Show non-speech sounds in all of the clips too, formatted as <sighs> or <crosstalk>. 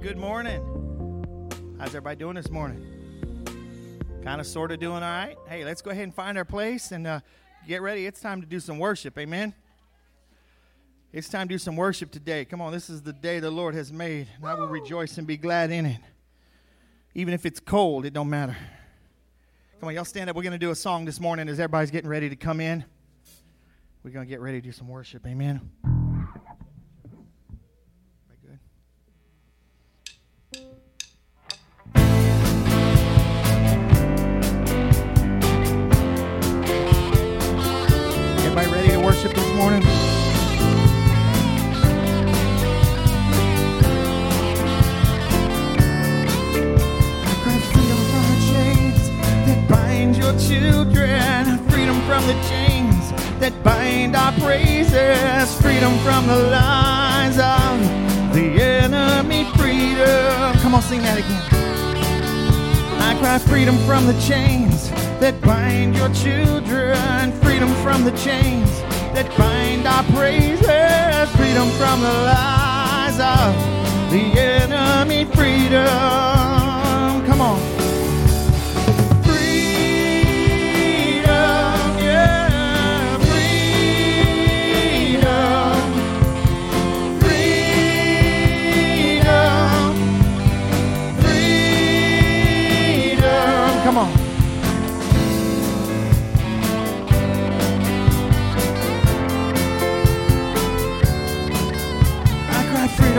good morning. How's everybody doing this morning? Kind of, sort of doing all right? Hey, let's go ahead and find our place and uh, get ready. It's time to do some worship. Amen. It's time to do some worship today. Come on, this is the day the Lord has made, and I will rejoice and be glad in it. Even if it's cold, it don't matter. Come on, y'all stand up. We're going to do a song this morning as everybody's getting ready to come in. We're going to get ready to do some worship. Amen. Morning? freedom from the chains that bind your children, freedom from the chains that bind our praises, freedom from the lies of the enemy, freedom. Come on, sing that again. I cry freedom from the chains that bind your children, freedom from the chains that bind our praises, freedom from the lies of the enemy, freedom. Come on.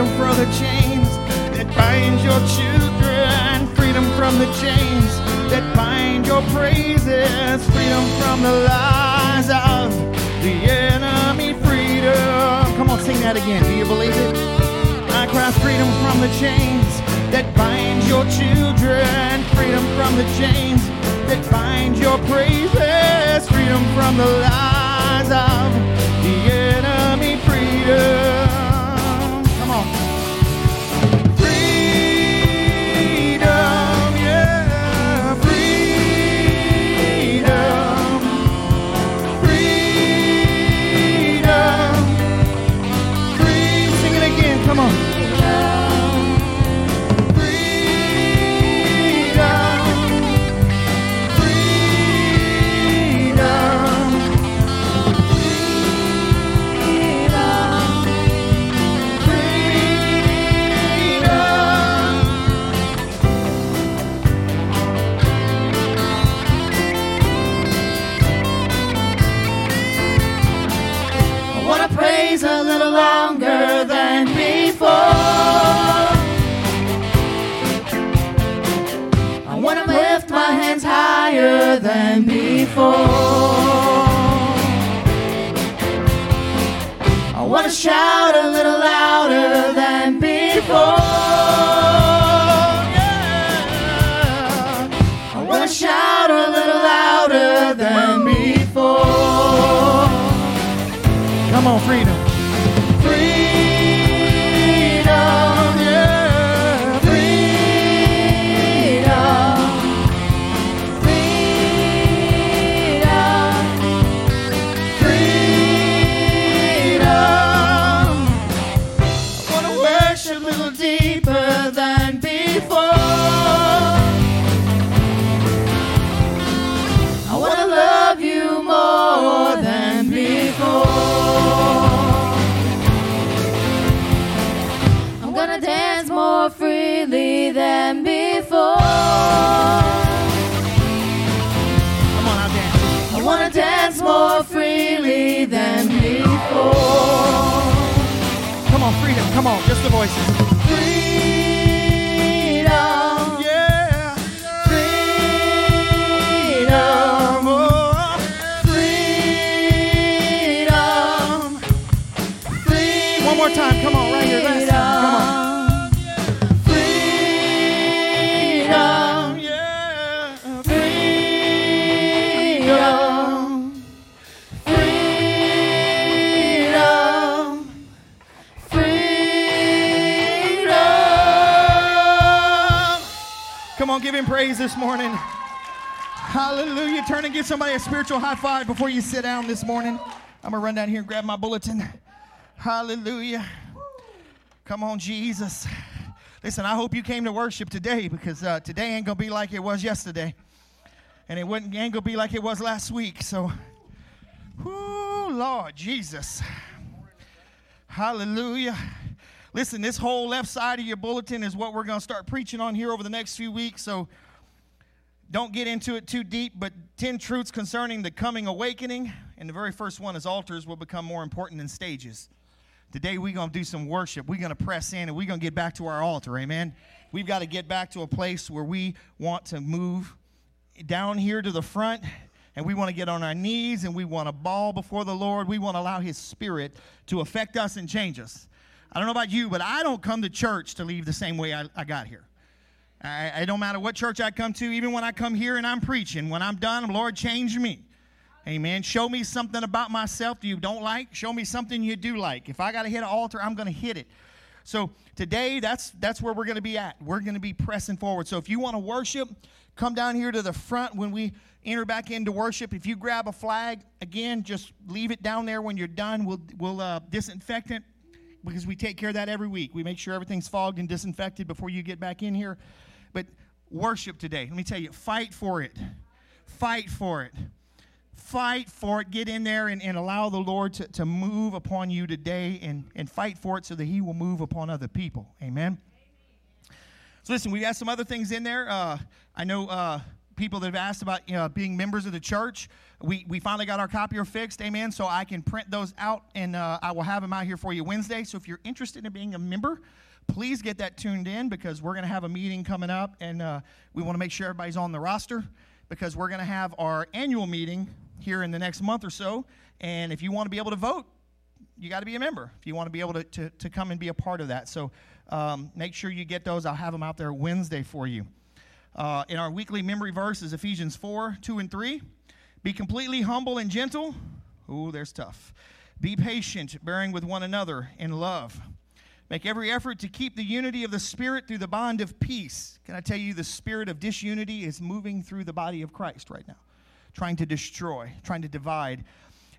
The chains that bind your children, freedom from the chains that bind your praises, freedom from the lies of the enemy, freedom. Come on, sing that again. Do you believe it? I cry freedom from the chains that bind your children, freedom from the chains that bind your praises, freedom from the lies of the enemy, freedom. Before you sit down this morning. I'm going to run down here and grab my bulletin. Hallelujah. Come on, Jesus. Listen, I hope you came to worship today because uh, today ain't going to be like it was yesterday. And it wouldn't, ain't going to be like it was last week. So, whoo, Lord Jesus. Hallelujah. Listen, this whole left side of your bulletin is what we're going to start preaching on here over the next few weeks. So don't get into it too deep, but 10 truths concerning the coming awakening. And the very first one is altars will become more important than stages. Today we're going to do some worship. We're going to press in and we're going to get back to our altar. Amen. We've got to get back to a place where we want to move down here to the front and we want to get on our knees and we want to bawl before the Lord. We want to allow His Spirit to affect us and change us. I don't know about you, but I don't come to church to leave the same way I, I got here. I, don't matter what church I come to, even when I come here and I'm preaching, when I'm done, Lord, change me. Amen. Show me something about myself you don't like. Show me something you do like. If I got to hit an altar, I'm going to hit it. So today, that's that's where we're going to be at. We're going to be pressing forward. So if you want to worship, come down here to the front when we enter back into worship. If you grab a flag, again, just leave it down there when you're done. We'll we'll uh, disinfect it because we take care of that every week. We make sure everything's fogged and disinfected before you get back in here. But worship today, let me tell you, fight for it. Fight for it. Fight for it. Get in there and, and allow the Lord to, to move upon you today and, and fight for it so that He will move upon other people. Amen. So, listen, we got some other things in there. Uh, I know uh, people that have asked about you know, being members of the church. We, we finally got our copier fixed, amen. So I can print those out and uh, I will have them out here for you Wednesday. So if you're interested in being a member, please get that tuned in because we're going to have a meeting coming up and uh, we want to make sure everybody's on the roster because we're going to have our annual meeting here in the next month or so. And if you want to be able to vote, you got to be a member if you want to be able to, to, to come and be a part of that. So um, make sure you get those. I'll have them out there Wednesday for you. Uh, in our weekly memory verse is Ephesians 4 2 and 3. Be completely humble and gentle. Oh, there's tough. Be patient, bearing with one another in love. Make every effort to keep the unity of the Spirit through the bond of peace. Can I tell you, the spirit of disunity is moving through the body of Christ right now, trying to destroy, trying to divide.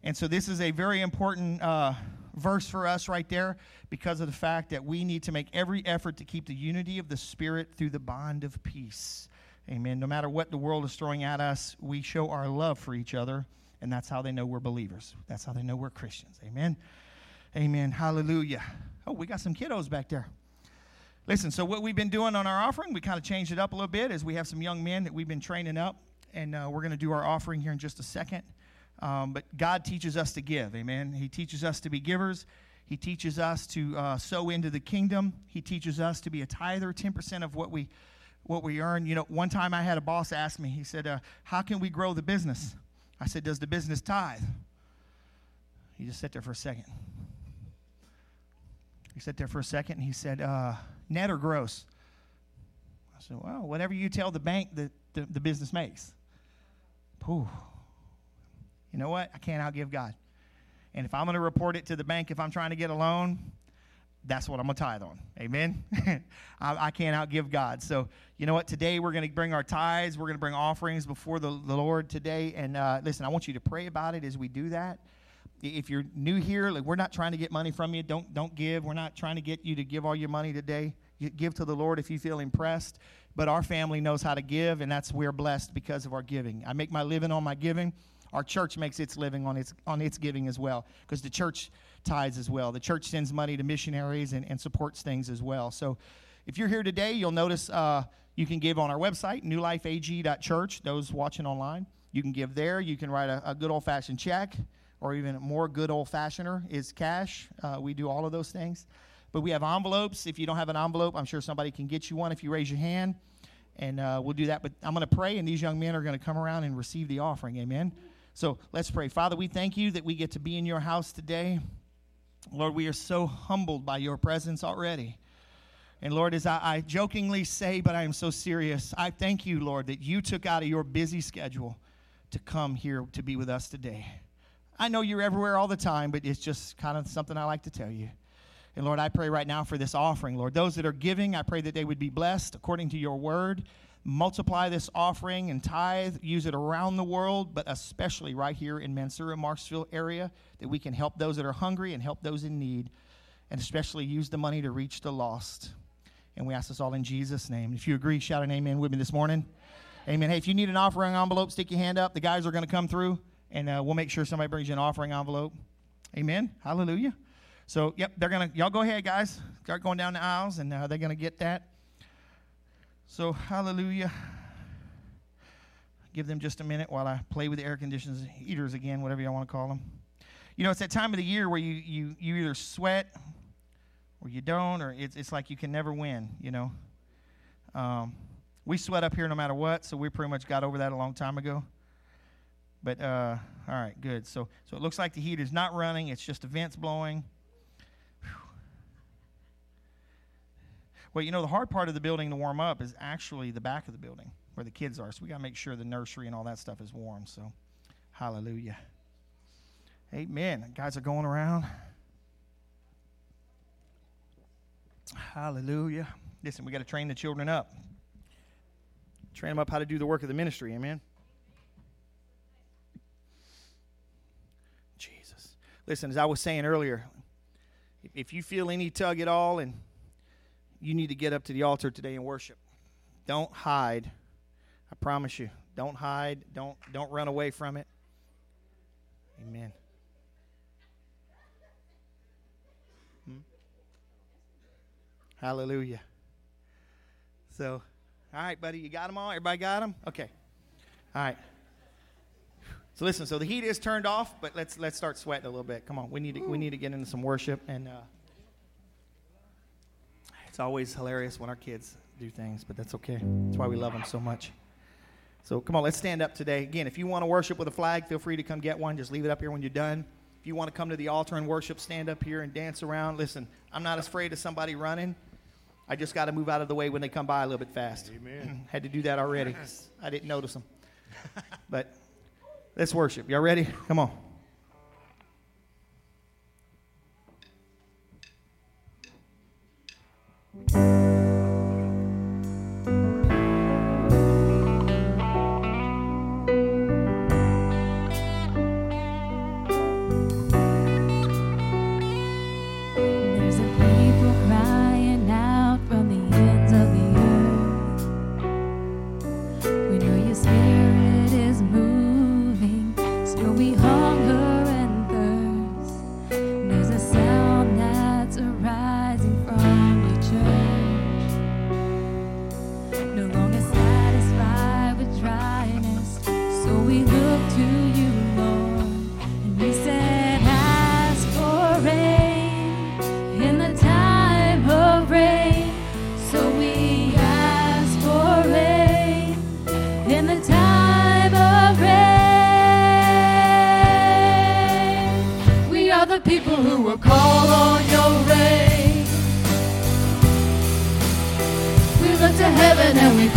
And so, this is a very important uh, verse for us right there because of the fact that we need to make every effort to keep the unity of the Spirit through the bond of peace. Amen. No matter what the world is throwing at us, we show our love for each other, and that's how they know we're believers. That's how they know we're Christians. Amen. Amen. Hallelujah. Oh, we got some kiddos back there. Listen, so what we've been doing on our offering, we kind of changed it up a little bit as we have some young men that we've been training up, and uh, we're going to do our offering here in just a second. Um, but God teaches us to give, amen. He teaches us to be givers. He teaches us to uh, sow into the kingdom. He teaches us to be a tither, 10% of what we what we earn. You know, one time I had a boss ask me, he said, uh, How can we grow the business? I said, Does the business tithe? He just sat there for a second. He sat there for a second and he said, uh, net or gross? I said, well, whatever you tell the bank that the, the business makes. Whew. You know what? I can't outgive God. And if I'm going to report it to the bank if I'm trying to get a loan, that's what I'm going to tithe on. Amen. <laughs> I, I, can't outgive God. So, you know what? Today we're going to bring our tithes. We're going to bring offerings before the, the Lord today. And uh, listen, I want you to pray about it as we do that if you're new here, like we're not trying to get money from you. Don't don't give. We're not trying to get you to give all your money today. You give to the Lord if you feel impressed. But our family knows how to give, and that's we're blessed because of our giving. I make my living on my giving. Our church makes its living on its on its giving as well, because the church tithes as well. The church sends money to missionaries and, and supports things as well. So if you're here today, you'll notice uh, you can give on our website, newlifeag.church. Those watching online, you can give there. You can write a, a good old fashioned check or even more good old fashioner is cash. Uh, we do all of those things. But we have envelopes. If you don't have an envelope, I'm sure somebody can get you one if you raise your hand. And uh, we'll do that. But I'm going to pray, and these young men are going to come around and receive the offering. Amen. So let's pray. Father, we thank you that we get to be in your house today. Lord, we are so humbled by your presence already. And Lord, as I, I jokingly say, but I am so serious, I thank you, Lord, that you took out of your busy schedule to come here to be with us today. I know you're everywhere all the time, but it's just kind of something I like to tell you. And Lord, I pray right now for this offering. Lord, those that are giving, I pray that they would be blessed according to your word. Multiply this offering and tithe, use it around the world, but especially right here in Mansura, Marksville area, that we can help those that are hungry and help those in need, and especially use the money to reach the lost. And we ask this all in Jesus' name. If you agree, shout an amen with me this morning. Amen. Hey, if you need an offering envelope, stick your hand up. The guys are going to come through, and uh, we'll make sure somebody brings you an offering envelope. Amen. Hallelujah. So, yep, they're going to, y'all go ahead, guys. Start going down the aisles, and uh, they're going to get that. So, hallelujah. Give them just a minute while I play with the air conditioners, heaters again, whatever you want to call them. You know, it's that time of the year where you, you, you either sweat or you don't, or it's, it's like you can never win, you know. Um, we sweat up here no matter what, so we pretty much got over that a long time ago. But uh, all right, good. So so it looks like the heat is not running; it's just the vents blowing. Whew. Well, you know, the hard part of the building to warm up is actually the back of the building where the kids are. So we got to make sure the nursery and all that stuff is warm. So, hallelujah. Amen. Guys are going around. Hallelujah. Listen, we got to train the children up. Train them up how to do the work of the ministry. Amen. Jesus. Listen, as I was saying earlier, if you feel any tug at all and you need to get up to the altar today and worship, don't hide. I promise you. Don't hide. Don't don't run away from it. Amen. Hmm? Hallelujah. So all right, buddy, you got them all? Everybody got them? Okay. All right. So listen, so the heat is turned off, but let's let's start sweating a little bit. Come on, we need to we need to get into some worship, and uh, it's always hilarious when our kids do things, but that's okay. That's why we love them so much. So come on, let's stand up today. Again, if you want to worship with a flag, feel free to come get one. Just leave it up here when you're done. If you want to come to the altar and worship, stand up here and dance around. Listen, I'm not afraid of somebody running. I just got to move out of the way when they come by a little bit fast. Amen. <laughs> Had to do that already. I didn't notice them. but Let's worship. Y'all ready? Come on.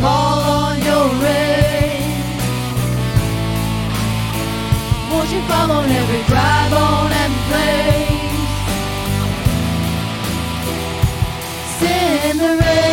call on your rain. Won't you fall on every drive on and place? Send the rain.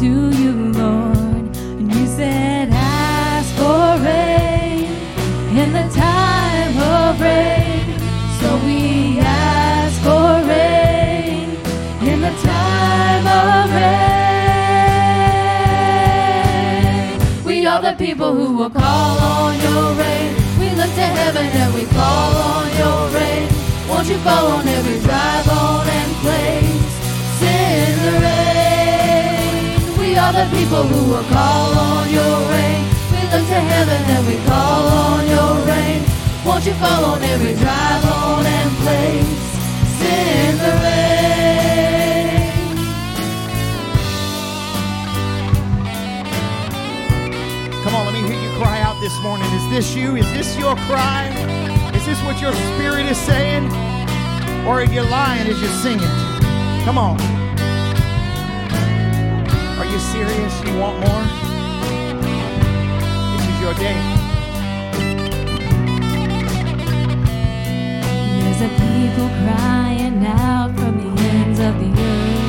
to you, Lord. And you said, Ask for rain in the time of rain. So we ask for rain in the time of rain. We are the people who will call on your rain. We look to heaven and we call on your rain. Won't you fall on every dry bone and play? the people who will call on your rain. We look to heaven and we call on your rain. Won't you fall on every drive on and place? Send the rain. Come on, let me hear you cry out this morning. Is this you? Is this your cry? Is this what your spirit is saying? Or are you lying as you sing it? Come on you serious? You want more? This is your day. There's a people crying out from the ends of the earth.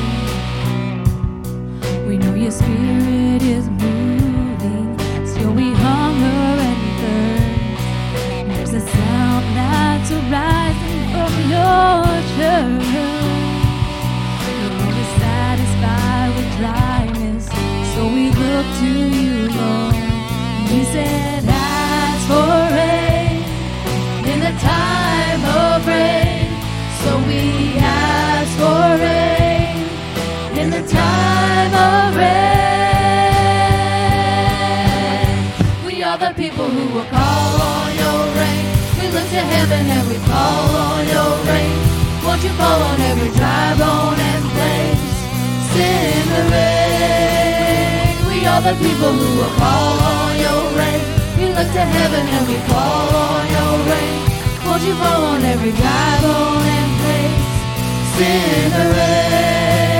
We know your spirit is moving, so we hunger and thirst. There's a sound that's arising from your church. Ask for rain in the time of rain. So we ask for rain in the time of rain. We are the people who will call on your rain. We look to heaven and we call on your rain. Won't you fall on every dry bone and place? Send the rain. We are the people who will call on look to heaven and we call on your rain. Won't you fall on every dry bone and place? Send the rain.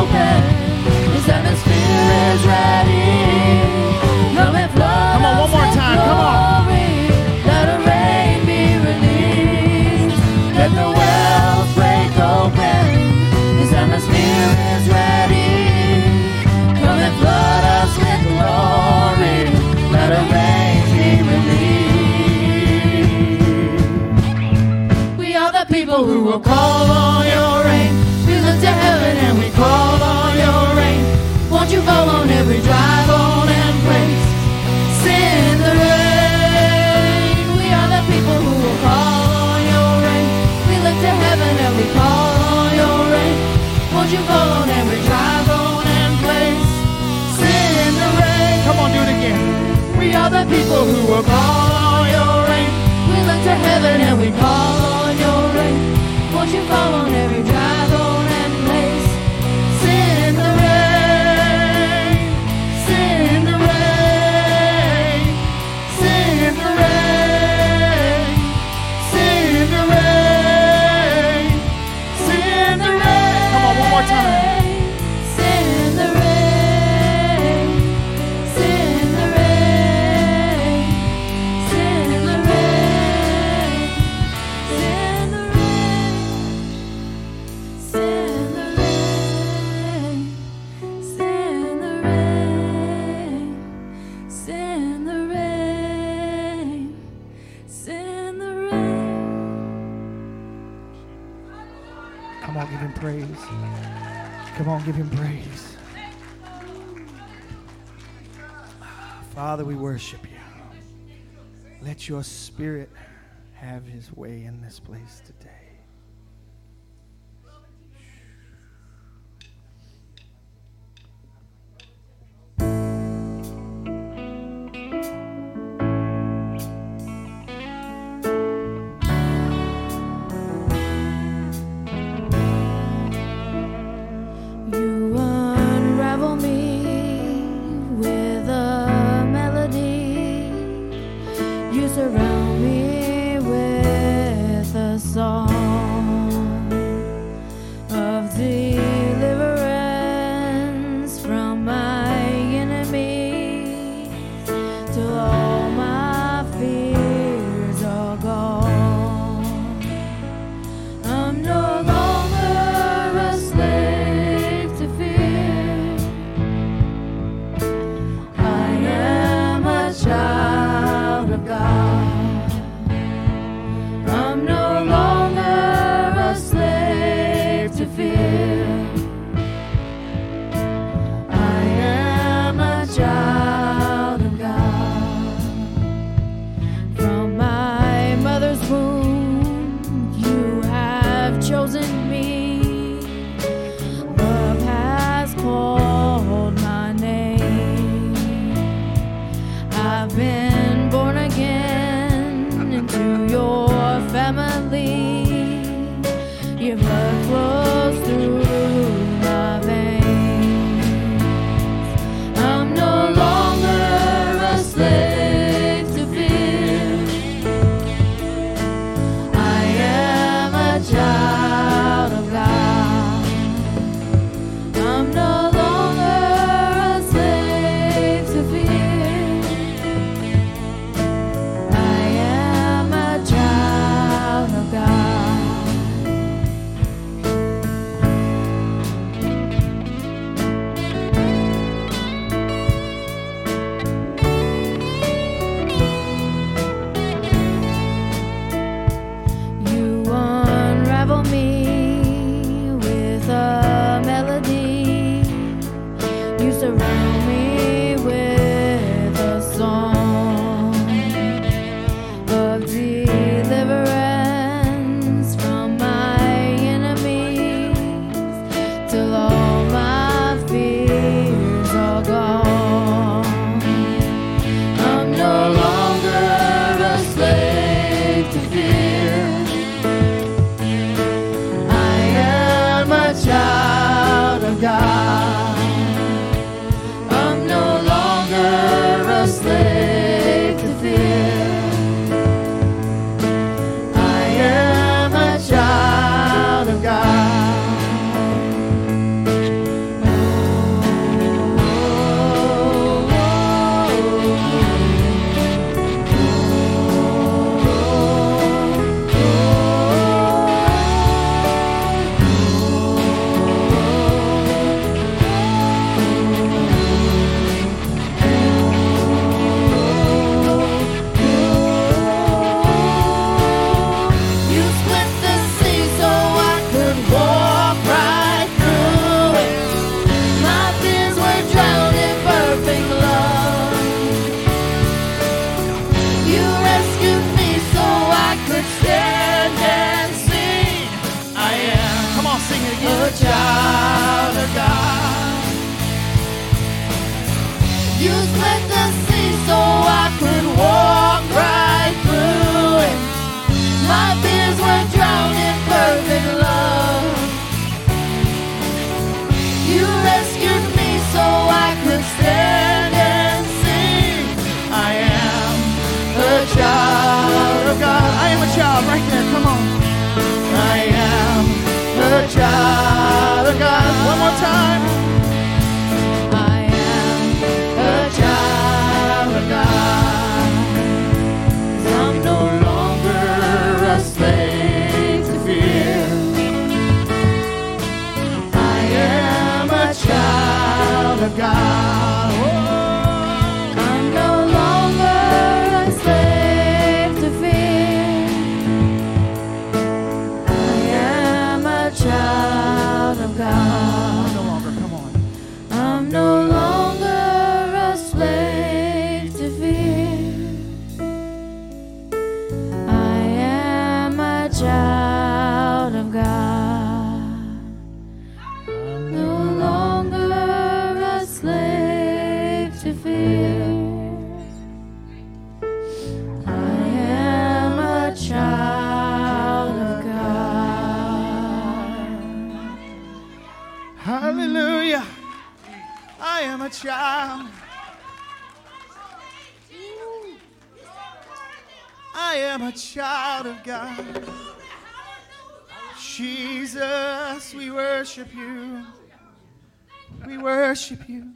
Open. This atmosphere is ready. Will call on your rain. We look to heaven and we call on your rain. Won't you fall on every dry bone and place? Send the rain. We are the people who will call on your rain. We look to heaven and we call on your rain. Won't you fall on every dry bone and place? Send the rain. Come on, do it again. We are the people who will call on your rain. We look to heaven and we call on your rain. Won't you fall on every dry bone praise. Come on, give him praise. Father, we worship you. Let your spirit have his way in this place today. child. I am a child of God. Jesus, we worship you. We worship you.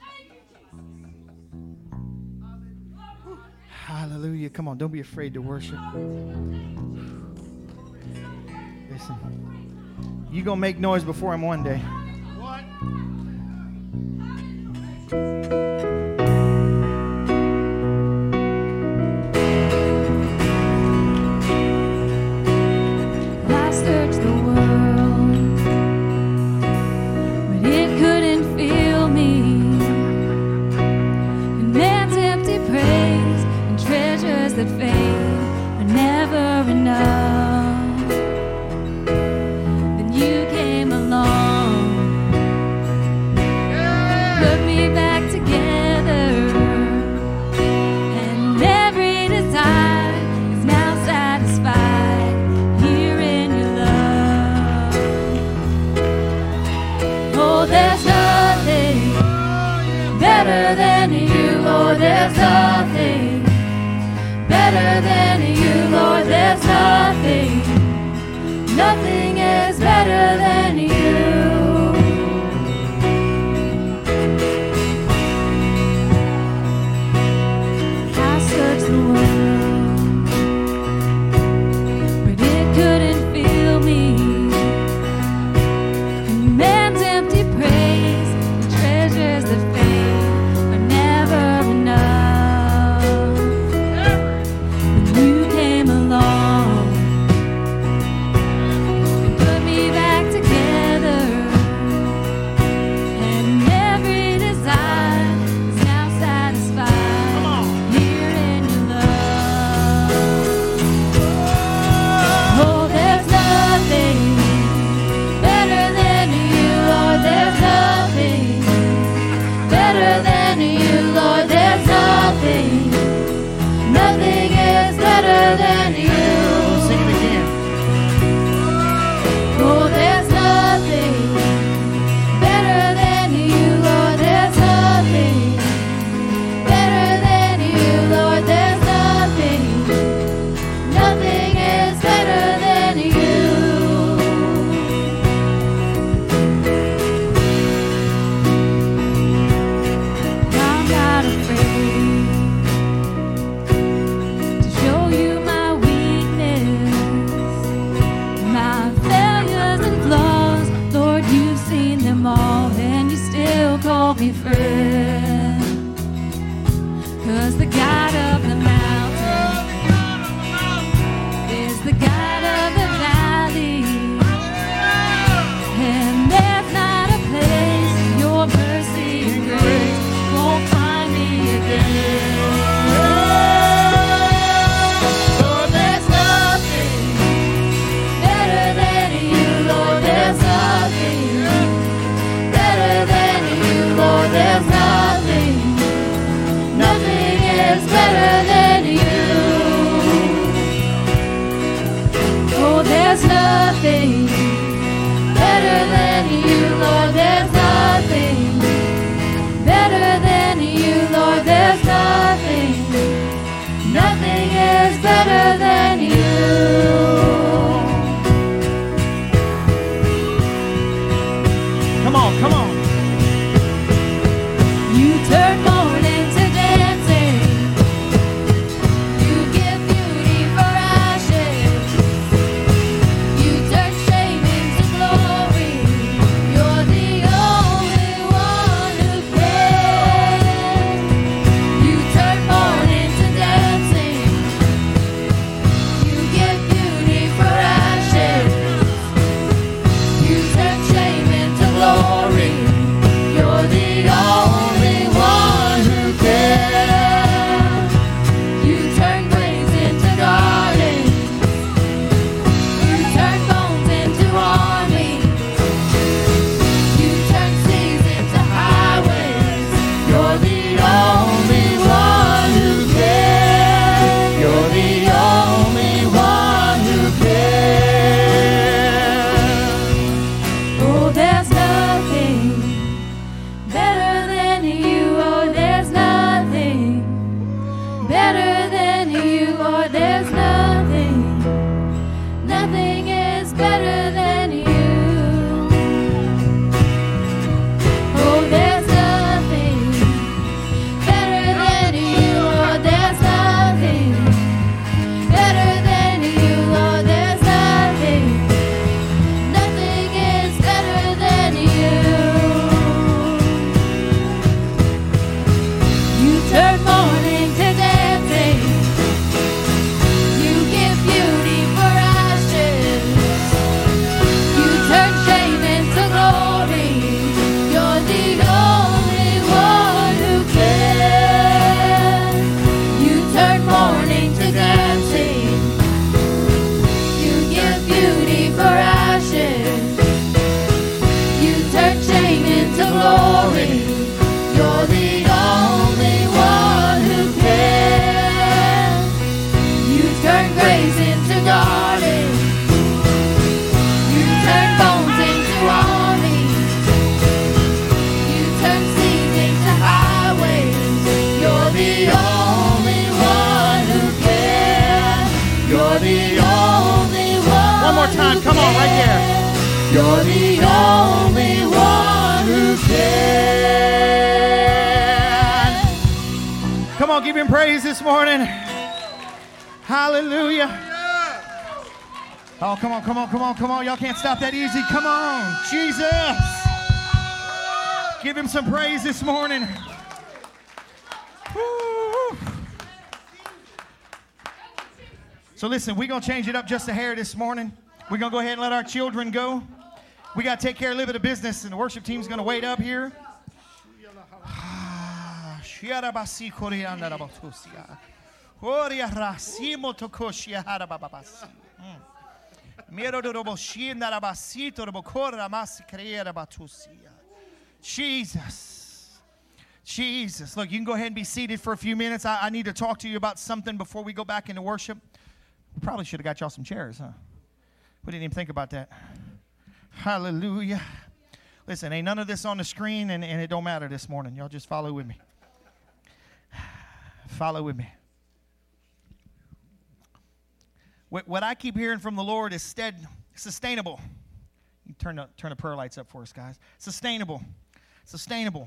Hallelujah. Come on, don't be afraid to worship. Listen, you're going to make noise before him one day. Bye. That easy. Come on. Jesus. Give him some praise this morning. Woo. So listen, we're going to change it up just a hair this morning. We're going to go ahead and let our children go. We got to take care of a little bit of business, and the worship team's going to wait up here. <sighs> Jesus. Jesus. Look, you can go ahead and be seated for a few minutes. I, I need to talk to you about something before we go back into worship. We probably should have got y'all some chairs, huh? We didn't even think about that. Hallelujah. Listen, ain't none of this on the screen, and, and it don't matter this morning. Y'all just follow with me. <sighs> Follow with me. What, what I keep hearing from the Lord is stead, sustainable. You turn the, turn the prayer lights up for us, guys. Sustainable. Sustainable.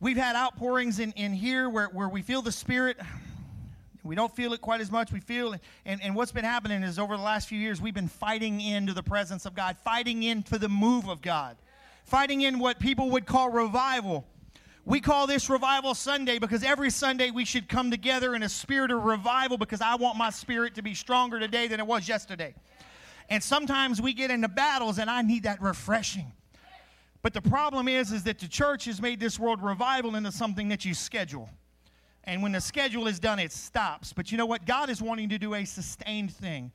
We've had outpourings in, in here where, where we feel the Spirit we don't feel it quite as much. We feel, and, and what's been happening is over the last few years, we've been fighting into the presence of God, fighting into the move of God, fighting in what people would call revival. We call this Revival Sunday because every Sunday we should come together in a spirit of revival because I want my spirit to be stronger today than it was yesterday. And sometimes we get into battles and I need that refreshing. But the problem is is that the church has made this world revival into something that you schedule. And when the schedule is done, it stops. But you know what? God is wanting to do a sustained thing.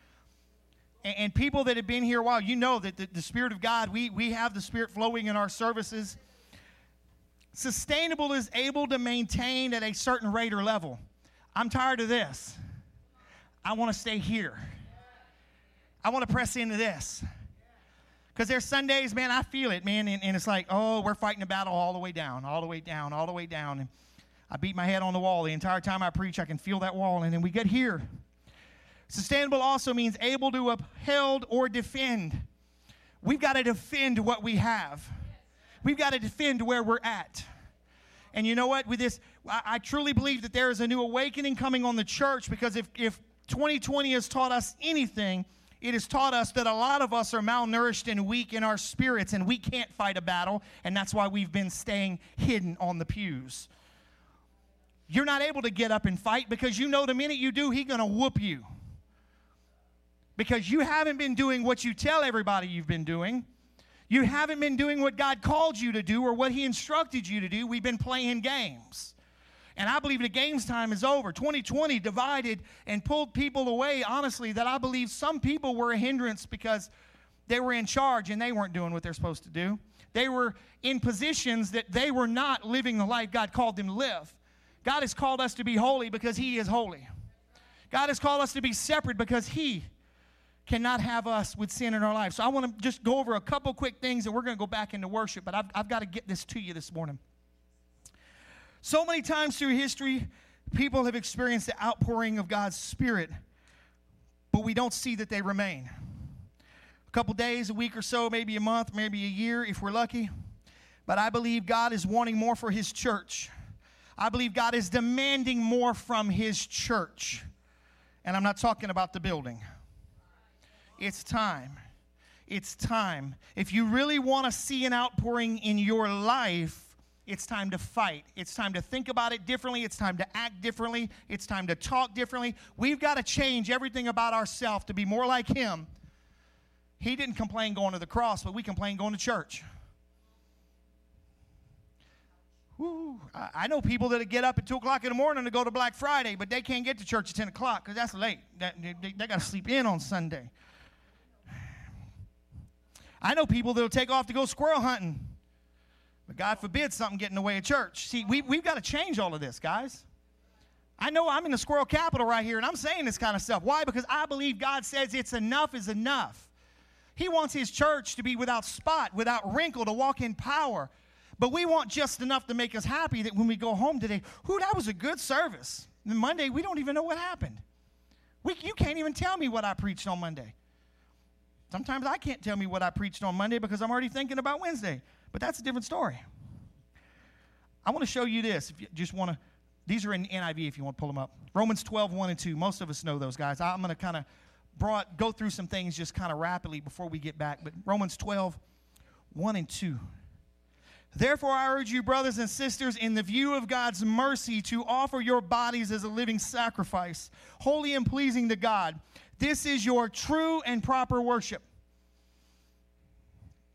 And, and people that have been here a while, you know that the, the Spirit of God, we, we have the Spirit flowing in our services. Sustainable is able to maintain at a certain rate or level. I'm tired of this. I want to stay here. I want to press into this. Because there's Sundays, man, I feel it, man, and, and, it's like, oh, we're fighting a battle all the way down, all the way down, all the way down. And I beat my head on the wall the entire time I preach. I can feel that wall. And then we get here. Sustainable also means able to uphold or defend. We've got to defend what we have. We've got to defend where we're at. And you know what? With this, I, I truly believe that there is a new awakening coming on the church because if, if 2020 has taught us anything, it has taught us that a lot of us are malnourished and weak in our spirits, and we can't fight a battle, and that's why we've been staying hidden on the pews you're not able to get up and fight because you know the minute you do, he's going to whoop you. Because you haven't been doing what you tell everybody you've been doing. You haven't been doing what God called you to do or what He instructed you to do. We've been playing games. And I believe the games time is over. 2020 divided and pulled people away, honestly, that I believe some people were a hindrance because they were in charge and they weren't doing what they're supposed to do. They were in positions that they were not living the life God called them to live. God has called us to be holy because He is holy. God has called us to be separate because He cannot have us with sin in our life. So I want to just go over a couple quick things and we're going to go back into worship, but I've, I've got to get this to you this morning. So many times through history, people have experienced the outpouring of God's Spirit, but we don't see that they remain. A couple days, a week or so, maybe a month, maybe a year if we're lucky. But I believe God is wanting more for His church. I believe God is demanding more from His church. And I'm not talking about the building. It's time. It's time. If you really want to see an outpouring in your life, it's time to fight. It's time to think about it differently. It's time to act differently. It's time to talk differently. We've got to change everything about ourselves to be more like Him. He didn't complain going to the cross, but we complain going to church. I know people that get up at 2 o'clock in the morning to go to Black Friday, but they can't get to church at 10 o'clock because that's late. They, they, they got to sleep in on Sunday. I know people that'll take off to go squirrel hunting, but God forbid something get in the way of church. See, we, we've got to change all of this, guys. I know I'm in the squirrel capital right here, and I'm saying this kind of stuff. Why? Because I believe God says it's enough is enough. He wants His church to be without spot, without wrinkle, to walk in power. But we want just enough to make us happy that when we go home today, whoo, that was a good service. And Monday, we don't even know what happened. We, you can't even tell me what I preached on Monday. Sometimes I can't tell me what I preached on Monday because I'm already thinking about Wednesday. But that's a different story. I want to show you this. If you just want to, these are in NIV if you want to pull them up. Romans 12, 1 and 2. Most of us know those guys. I'm going to kind of brought go through some things just kind of rapidly before we get back. But Romans 12, 1 and 2. Therefore, I urge you, brothers and sisters, in the view of God's mercy, to offer your bodies as a living sacrifice, holy and pleasing to God. This is your true and proper worship.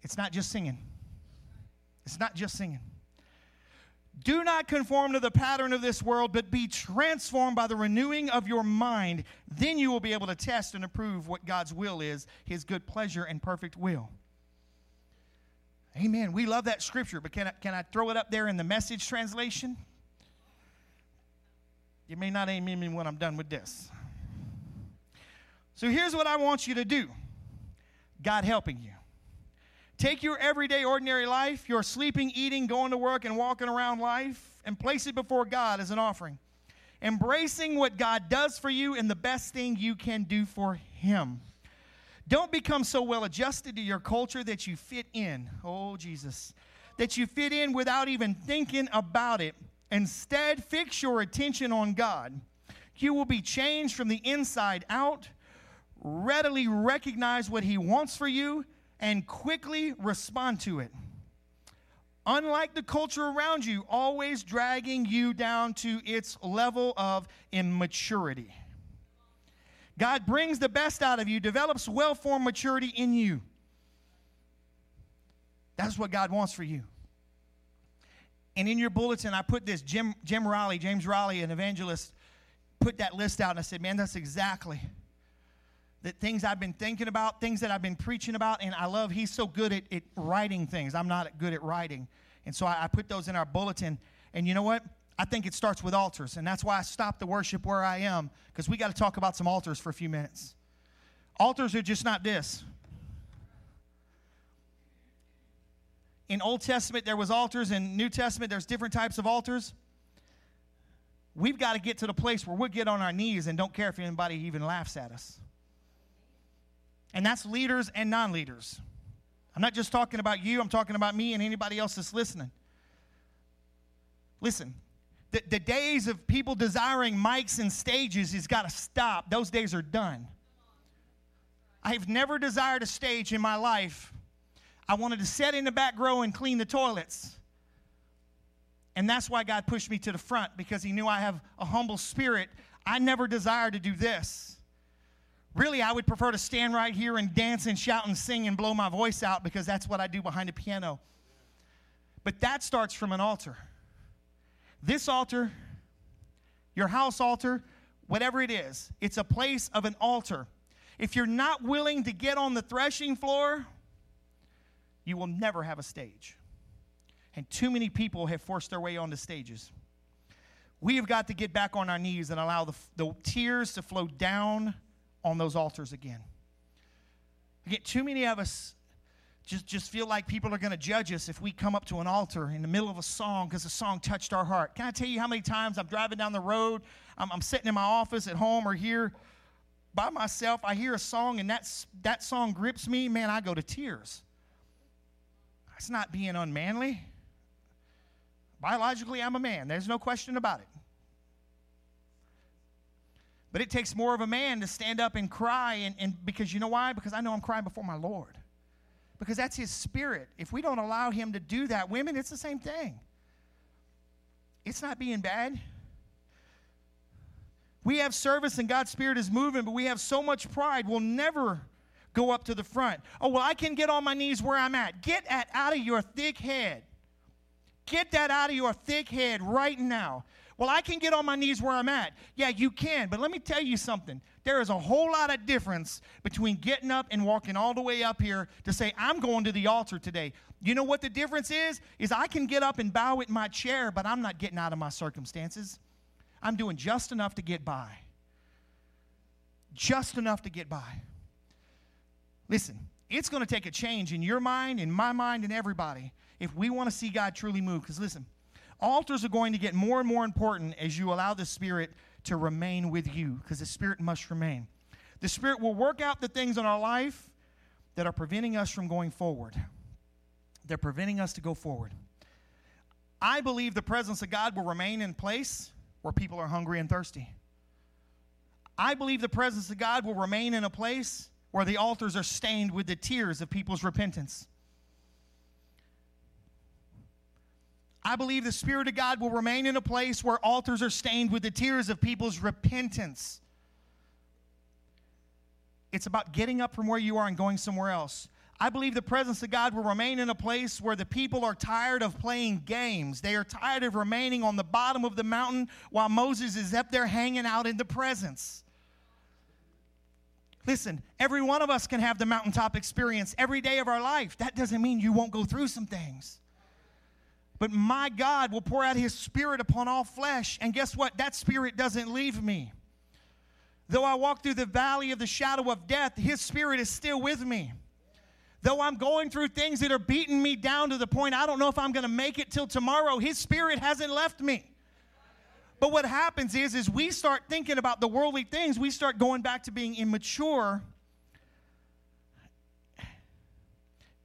It's not just singing. It's not just singing. Do not conform to the pattern of this world, but be transformed by the renewing of your mind. Then you will be able to test and approve what God's will is, his good pleasure and perfect will. Amen. We love that scripture, but can I, can I throw it up there in the message translation? You may not amen me when I'm done with this. So here's what I want you to do God helping you. Take your everyday, ordinary life, your sleeping, eating, going to work, and walking around life, and place it before God as an offering. Embracing what God does for you and the best thing you can do for Him. Don't become so well adjusted to your culture that you fit in. Oh, Jesus. That you fit in without even thinking about it. Instead, fix your attention on God. You will be changed from the inside out. Readily recognize what He wants for you and quickly respond to it. Unlike the culture around you, always dragging you down to its level of immaturity. God brings the best out of you, develops well formed maturity in you. That's what God wants for you. And in your bulletin, I put this Jim, Jim Raley, James Raley, an evangelist, put that list out, and I said, Man, that's exactly the things I've been thinking about, things that I've been preaching about, and I love, he's so good at, at writing things. I'm not good at writing. And so I, I put those in our bulletin. And you know what? I think it starts with altars, and that's why I stopped the worship where I am, because we got to talk about some altars for a few minutes. Altars are just not this. In Old Testament, there was altars. In New Testament, there's different types of altars. We've got to get to the place where we'll get on our knees and don't care if anybody even laughs at us. And that's leaders and non leaders. I'm not just talking about you, I'm talking about me and anybody else that's listening. Listen, the, the days of people desiring mics and stages has got to stop. Those days are done. I've never desired a stage in my life. I wanted to sit in the back row and clean the toilets. And that's why God pushed me to the front because He knew I have a humble spirit. I never desired to do this. Really, I would prefer to stand right here and dance and shout and sing and blow my voice out because that's what I do behind a piano. But that starts from an altar. This altar, your house altar, whatever it is, it's a place of an altar. If you're not willing to get on the threshing floor, you will never have a stage. And too many people have forced their way onto stages. We have got to get back on our knees and allow the, the tears to flow down on those altars again. Again, too many of us just, just feel like people are going to judge us if we come up to an altar in the middle of a song because the song touched our heart. Can I tell you how many times I'm driving down the road, I'm, I'm sitting in my office at home or here by myself, I hear a song and that's, that song grips me, man, I go to tears. That's not being unmanly. Biologically, I'm a man. There's no question about it. But it takes more of a man to stand up and cry, and, and because you know why? Because I know I'm crying before my Lord because that's his spirit. If we don't allow him to do that, women, it's the same thing. It's not being bad. We have service and God's spirit is moving, but we have so much pride, we'll never go up to the front. Oh, well, I can get on my knees where I'm at. Get that out of your thick head. Get that out of your thick head right now. Well, I can get on my knees where I'm at. Yeah, you can, but let me tell you something. There is a whole lot of difference between getting up and walking all the way up here to say, I'm going to the altar today. You know what the difference is? Is I can get up and bow at my chair, but I'm not getting out of my circumstances. I'm doing just enough to get by. Just enough to get by. Listen, it's going to take a change in your mind, in my mind, and everybody if we want to see God truly move. Because listen, Altars are going to get more and more important as you allow the Spirit to remain with you, because the Spirit must remain. The Spirit will work out the things in our life that are preventing us from going forward. They're preventing us to go forward. I believe the presence of God will remain in place where people are hungry and thirsty. I believe the presence of God will remain in a place where the altars are stained with the tears of people's repentance. I believe the Spirit of God will remain in a place where altars are stained with the tears of people's repentance. It's about getting up from where you are and going somewhere else. I believe the presence of God will remain in a place where the people are tired of playing games. They are tired of remaining on the bottom of the mountain while Moses is up there hanging out in the presence. Listen, every one of us can have the mountaintop experience every day of our life. That doesn't mean you won't go through some things. But my God will pour out his spirit upon all flesh. And guess what? That spirit doesn't leave me. Though I walk through the valley of the shadow of death, his spirit is still with me. Though I'm going through things that are beating me down to the point I don't know if I'm going to make it till tomorrow, his spirit hasn't left me. But what happens is is we start thinking about the worldly things, we start going back to being immature.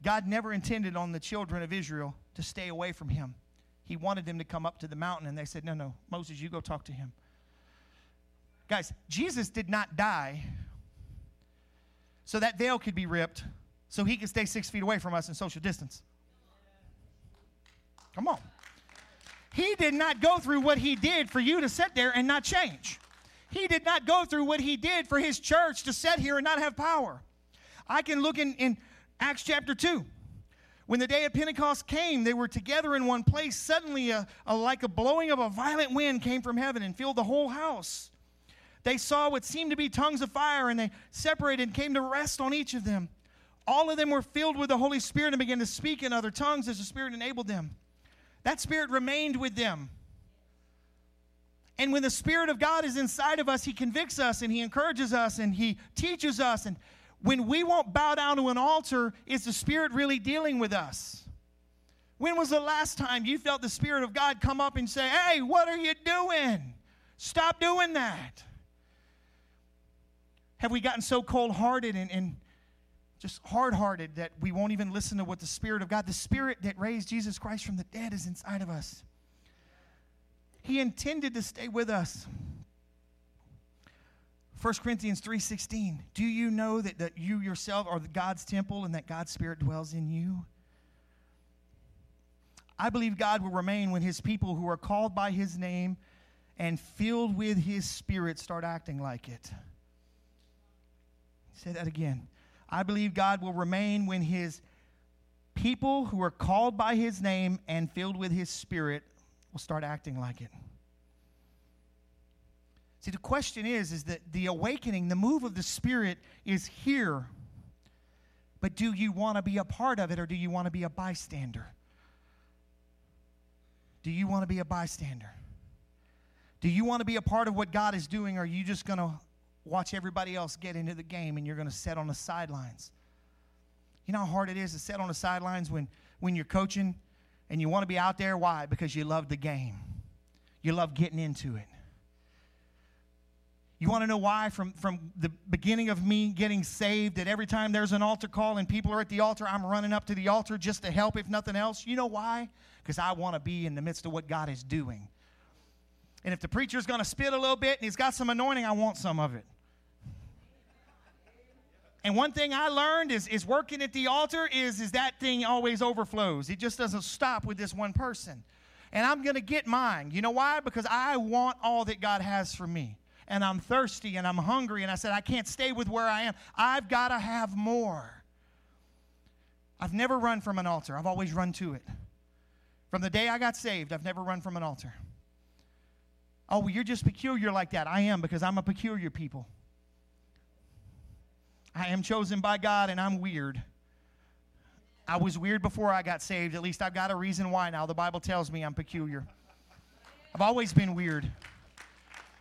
God never intended on the children of Israel to stay away from him. He wanted them to come up to the mountain, and they said, No, no, Moses, you go talk to him. Guys, Jesus did not die so that veil could be ripped so he could stay six feet away from us in social distance. Come on. He did not go through what he did for you to sit there and not change. He did not go through what he did for his church to sit here and not have power. I can look in, in Acts chapter 2. When the day of Pentecost came, they were together in one place. Suddenly, a, a, like a blowing of a violent wind came from heaven and filled the whole house. They saw what seemed to be tongues of fire, and they separated and came to rest on each of them. All of them were filled with the Holy Spirit and began to speak in other tongues as the Spirit enabled them. That Spirit remained with them. And when the Spirit of God is inside of us, He convicts us and He encourages us and He teaches us. And when we won't bow down to an altar, is the Spirit really dealing with us? When was the last time you felt the Spirit of God come up and say, Hey, what are you doing? Stop doing that. Have we gotten so cold hearted and, and just hard hearted that we won't even listen to what the Spirit of God, the Spirit that raised Jesus Christ from the dead, is inside of us? He intended to stay with us. 1 Corinthians 3:16 Do you know that, that you yourself are God's temple and that God's spirit dwells in you? I believe God will remain when his people who are called by his name and filled with his spirit start acting like it. Say that again. I believe God will remain when his people who are called by his name and filled with his spirit will start acting like it. See, the question is, is that the awakening, the move of the Spirit is here. But do you want to be a part of it or do you want to be a bystander? Do you want to be a bystander? Do you want to be a part of what God is doing or are you just going to watch everybody else get into the game and you're going to sit on the sidelines? You know how hard it is to sit on the sidelines when, when you're coaching and you want to be out there? Why? Because you love the game, you love getting into it. You want to know why? From, from the beginning of me getting saved, that every time there's an altar call and people are at the altar, I'm running up to the altar just to help, if nothing else. You know why? Because I want to be in the midst of what God is doing. And if the preacher's going to spit a little bit and he's got some anointing, I want some of it. And one thing I learned is, is working at the altar is, is that thing always overflows. It just doesn't stop with this one person. And I'm going to get mine. You know why? Because I want all that God has for me and I'm thirsty and I'm hungry. And I said, I can't stay with where I am. I've got to have more. I've never run from an altar, I've always run to it. From the day I got saved, I've never run from an altar. Oh, well, you're just peculiar like that. I am because I'm a peculiar people. I am chosen by God and I'm weird. I was weird before I got saved. At least I've got a reason why now. The Bible tells me I'm peculiar. I've always been weird.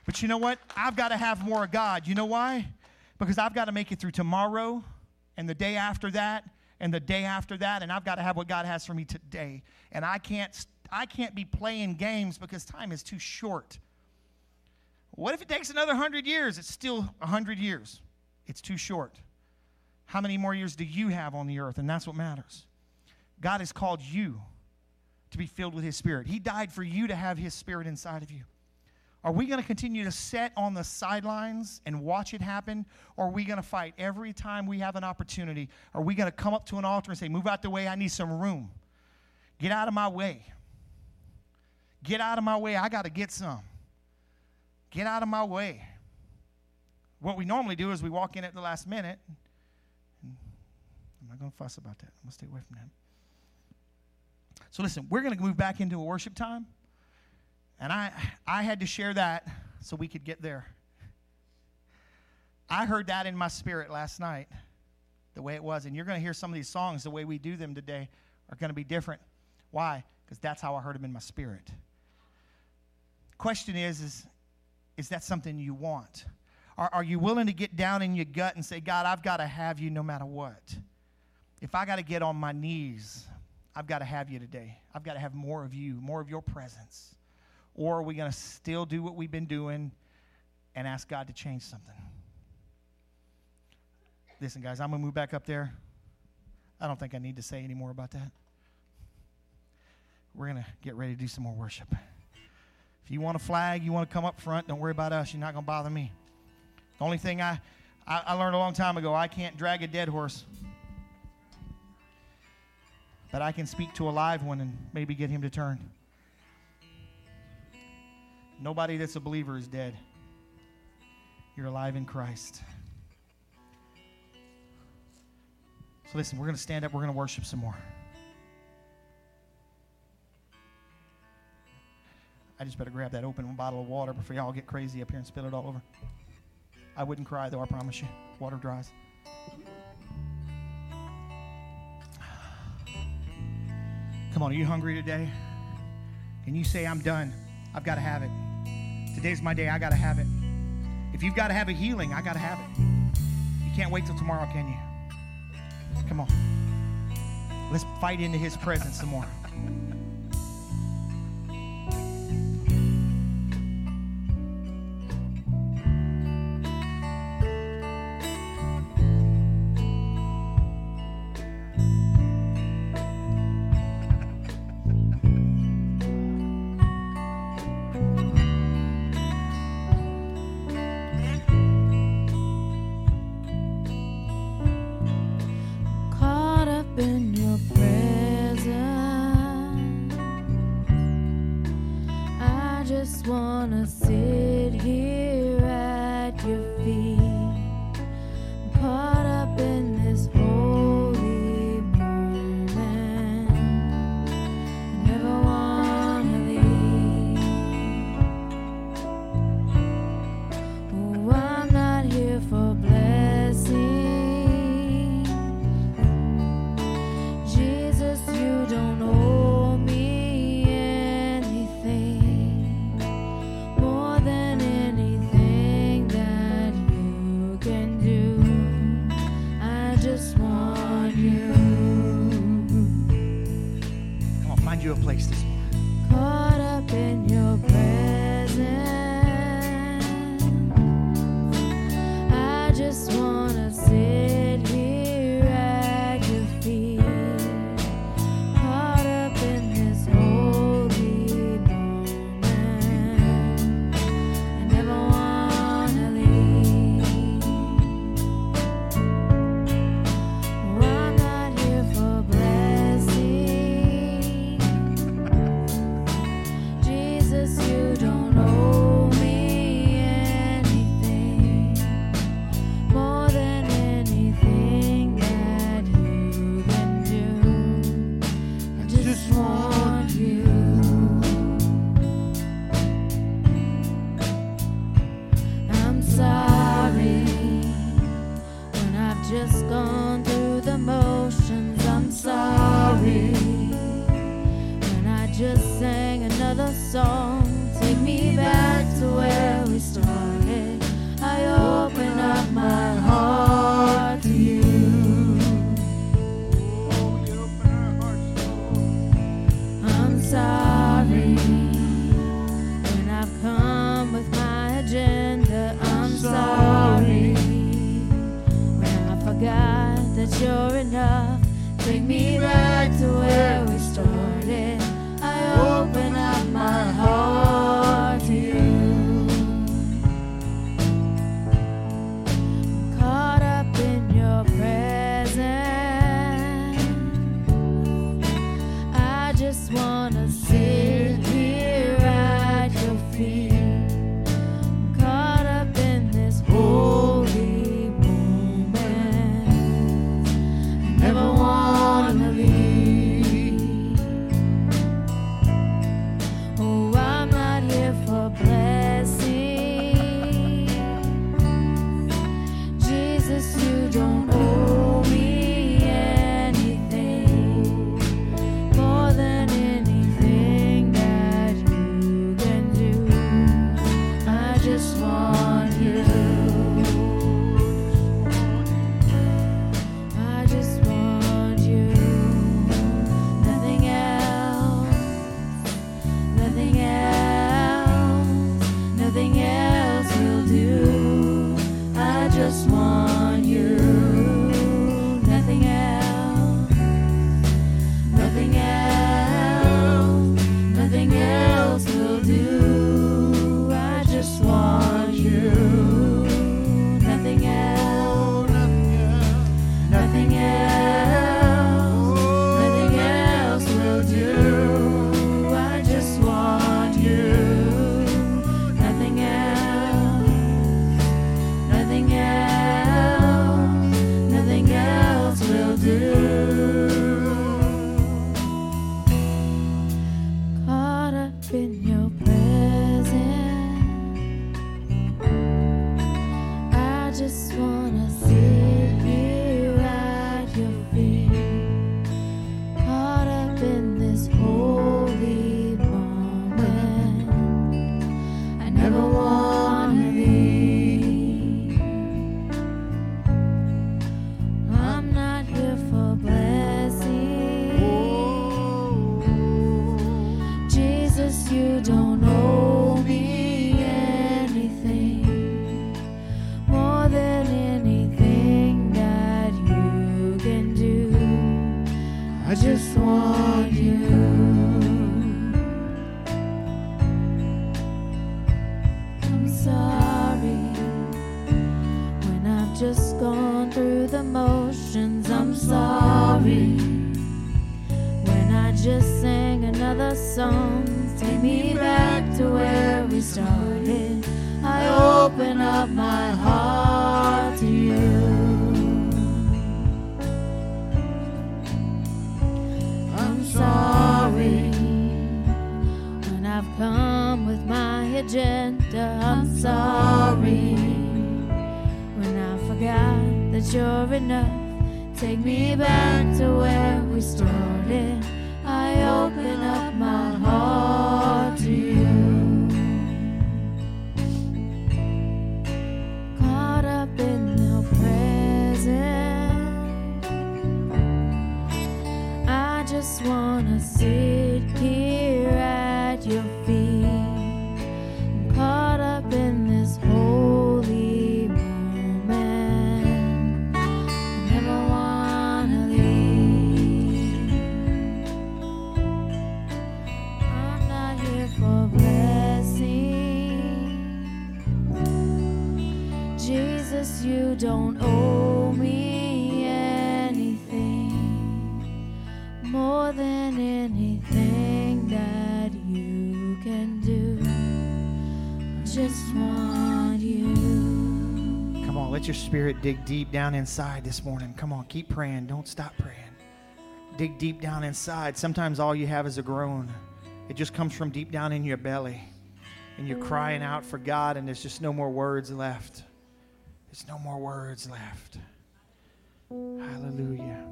But you know what? I've got to have more of God. You know why? Because I've got to make it through tomorrow and the day after that and the day after that and I've got to have what God has for me today. And I can't I can't be playing games because time is too short. What if it takes another 100 years? It's still 100 years. It's too short. How many more years do you have on the earth? And that's what matters. God has called you to be filled with His Spirit. He died for you to have His Spirit inside of you. Are we going to continue to sit on the sidelines and watch it happen? Or are we going to fight every time we have an opportunity? Are we going to come up to an altar and say, Move out the way, I need some room? Get out of my way. Get out of my way, I got to get some. Get out of my way. What we normally do is we walk in at the last minute. I'm not going to fuss about that. I'm going to stay away from that. So listen, we're going to move back into a worship time. And I, I had to share that so we could get there. I heard that in my spirit last night, the way it was. And you're going to hear some of these songs, the way we do them today, are going to be different. Why? Because that's how I heard them in my spirit. Question is, is, is that something you want? Are, are you willing to get down in your gut and say, God, I've got to have you no matter what? If I got to get on my knees, I've got to have you today. I've got to have more of you, more of your presence. Or are we going to still do what we've been doing and ask God to change something? Listen, guys, I'm going to move back up there. I don't think I need to say any more about that. We're going to get ready to do some more worship. If you want a flag, you want to come up front, don't worry about us. You're not going to bother me. The only thing I, I, I learned a long time ago I can't drag a dead horse. But I can speak to a live one and maybe get him to turn. Nobody that's a believer is dead. You're alive in Christ. So listen, we're going to stand up, we're going to worship some more. I just better grab that open bottle of water before y'all get crazy up here and spill it all over. I wouldn't cry though, I promise you. Water dries. Come on, are you hungry today? Can you say, I'm done? I've got to have it. Today's my day. I got to have it. If you've got to have a healing, I got to have it. You can't wait till tomorrow, can you? Come on. Let's fight into his presence some more. Wanna sit come with my agenda. I'm sorry when I forgot that you're enough. Take me back to where we started. I open up my heart to you. Caught up in the present, I just wanna see. don't owe me anything more than anything that you can do. I just want you. Come on, let your spirit dig deep down inside this morning. Come on, keep praying. Don't stop praying. Dig deep down inside. Sometimes all you have is a groan, it just comes from deep down in your belly. And you're crying out for God, and there's just no more words left. There's no more words left. Hallelujah.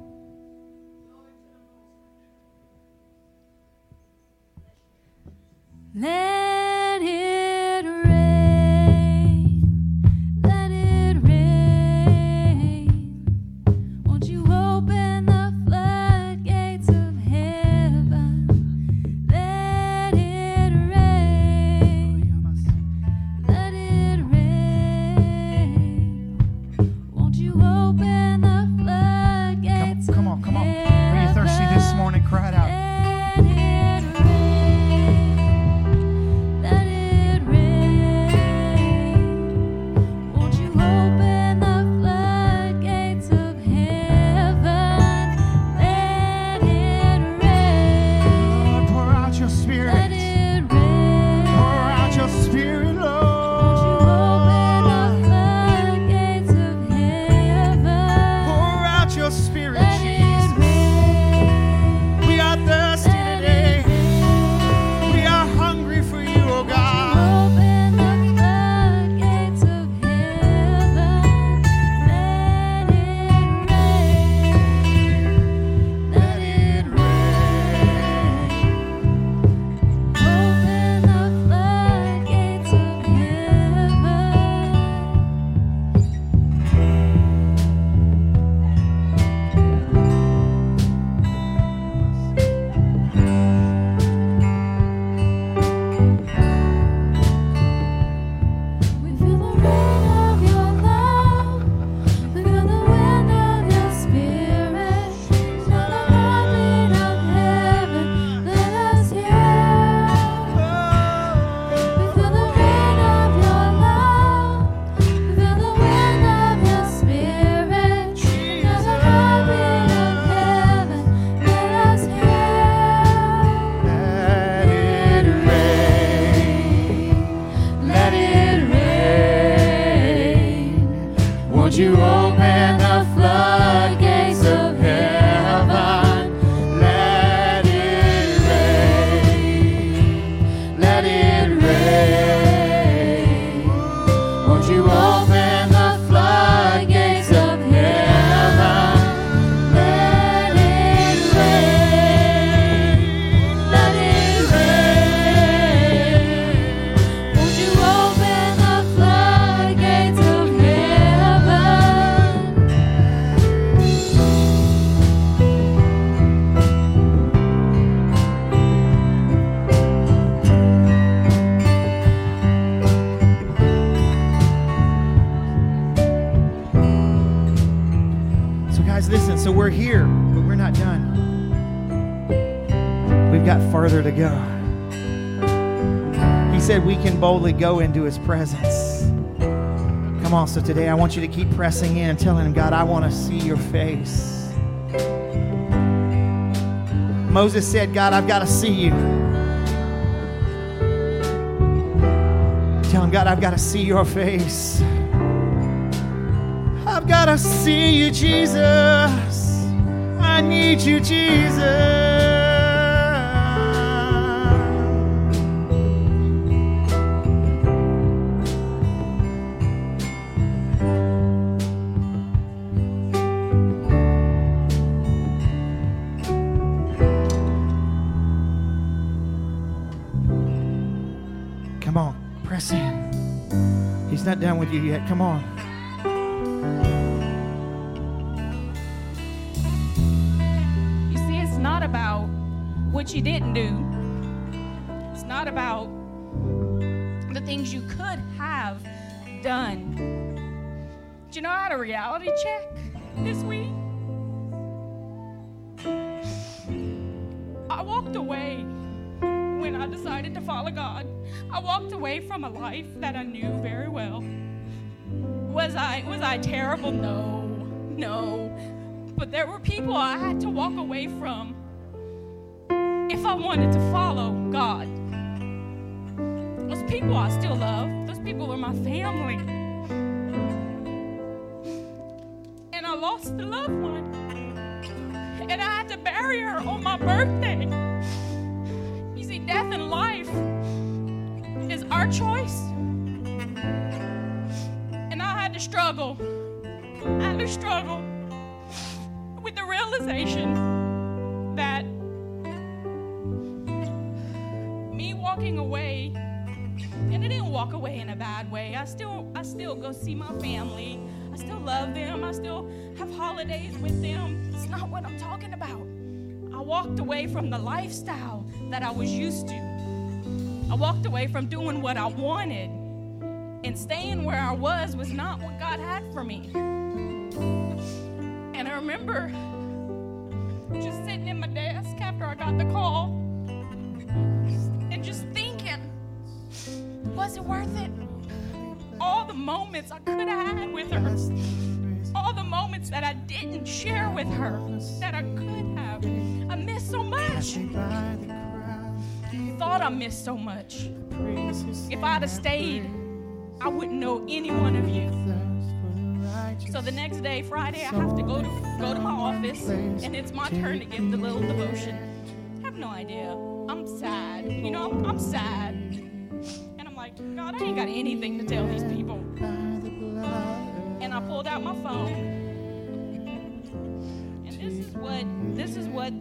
Let it go into his presence. Come on, so today I want you to keep pressing in, telling him, God, I want to see your face. Moses said, God, I've got to see you. Tell him, God, I've got to see your face. I've got to see you, Jesus. I need you, Jesus. You yet. Come on. You see, it's not about what you didn't do. It's not about the things you could have done. Do you know I had a reality check this week? I walked away when I decided to follow God. I walked away from a life that I knew very well. Was I was I terrible? No. No. But there were people I had to walk away from if I wanted to follow God. Those people I still love. Those people were my family. And I lost a loved one. And I had to bury her on my birthday. You see, death and life is our choice. Had to struggle. I had to struggle with the realization that me walking away and I didn't walk away in a bad way. I still I still go see my family. I still love them. I still have holidays with them. It's not what I'm talking about. I walked away from the lifestyle that I was used to. I walked away from doing what I wanted. And staying where I was was not what God had for me. And I remember just sitting in my desk after I got the call and just thinking, was it worth it? All the moments I could have had with her, all the moments that I didn't share with her that I could have. I missed so much. Thought I missed so much. If I'd have stayed, I wouldn't know any one of you. So the next day, Friday, I have to go to go to my office, and it's my turn to give the little devotion. I have no idea. I'm sad. You know, I'm, I'm sad, and I'm like, God, I ain't got anything to tell these people. And I pulled out my phone, and this is what this is what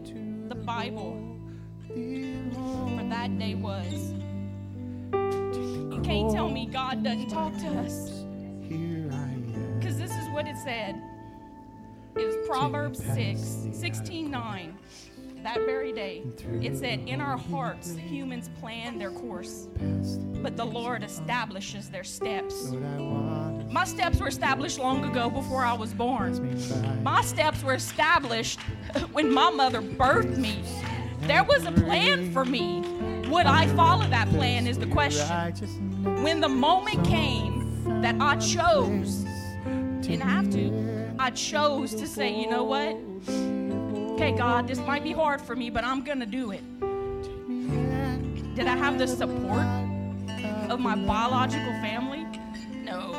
the Bible for that day was. You can't tell me God doesn't talk to us. Because this is what it said. It was Proverbs 6, 16, 9. That very day, it said, In our hearts, humans plan their course, but the Lord establishes their steps. My steps were established long ago before I was born. My steps were established <laughs> when my mother birthed me. There was a plan for me. Would I follow that plan? Is the question. When the moment came that I chose, didn't have to, I chose to say, you know what? Okay, God, this might be hard for me, but I'm going to do it. Did I have the support of my biological family? No.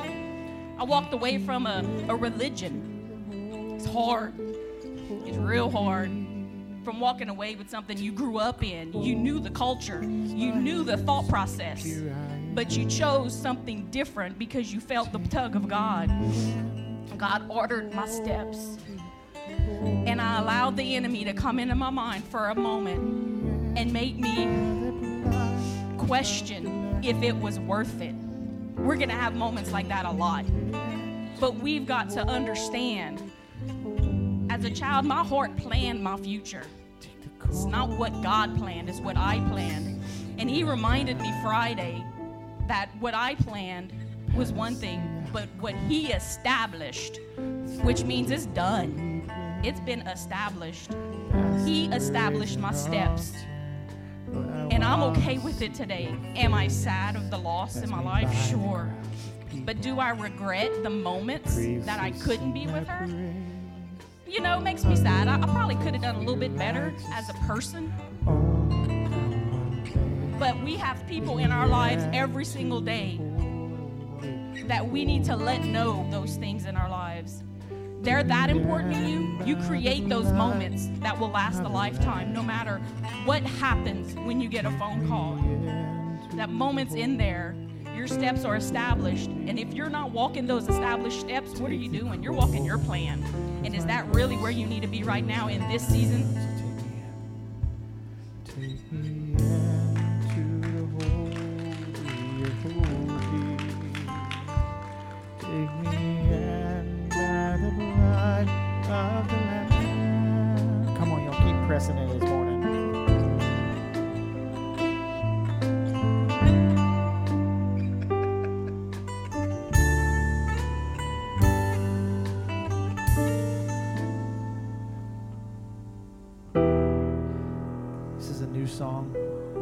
I walked away from a, a religion. It's hard. It's real hard. From walking away with something you grew up in. You knew the culture, you knew the thought process, but you chose something different because you felt the tug of God. God ordered my steps. And I allowed the enemy to come into my mind for a moment and make me question if it was worth it. We're going to have moments like that a lot. But we've got to understand as a child, my heart planned my future. It's not what God planned, it's what I planned. And He reminded me Friday that what I planned was one thing, but what He established, which means it's done. It's been established. He established my steps. And I'm okay with it today. Am I sad of the loss in my life? Sure. But do I regret the moments that I couldn't be with her? You know, makes me sad. I, I probably could have done a little bit better as a person. But we have people in our lives every single day that we need to let know those things in our lives. They're that important to you. You create those moments that will last a lifetime, no matter what happens when you get a phone call. That moment's in there, your steps are established. And if you're not walking those established steps, what are you doing? You're walking your plan. And is that really where you need to be right now in this season? Take me into the holy of holies. Take me in by the blood of the Lamb. Come on, y'all, keep pressing it this is a new song.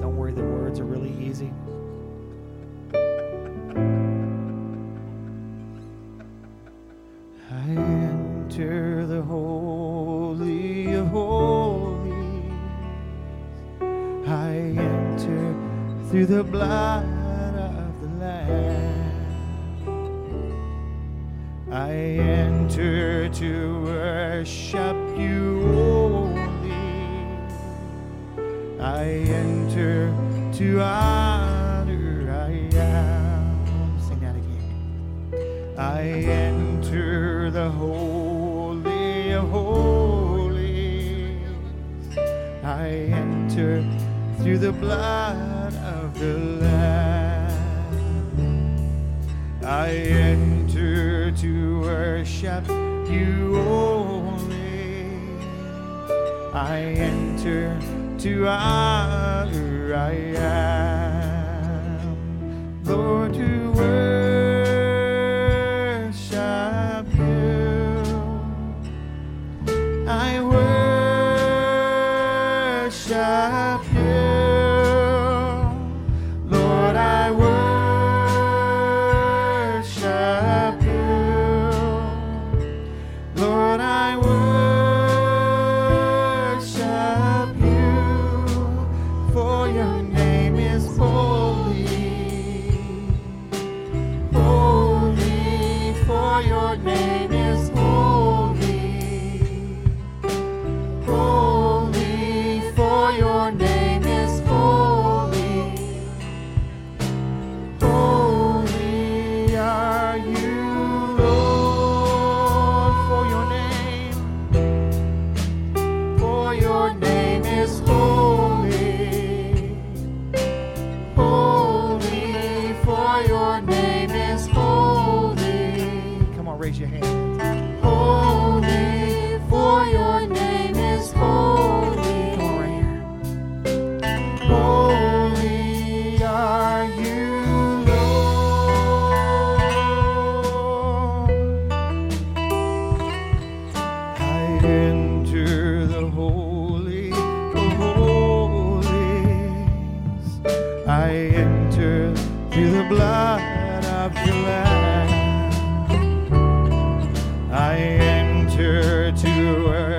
Don't worry, the words are really easy. I enter the holy of holies. I enter through the blood of the Lamb. I enter to worship to honor I am. Sing that again. I enter the holy of holies. I enter through the blood of the Lamb. I enter to worship you only. I enter to honor I am.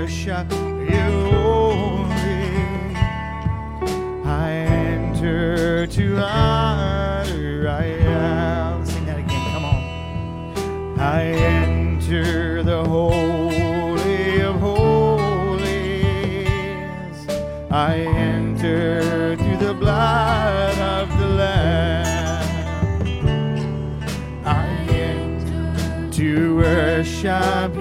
Worship you only. I enter to honor I am. Sing that again, come on. I enter the holy of holies. I enter through the blood of the Lamb. I enter to worship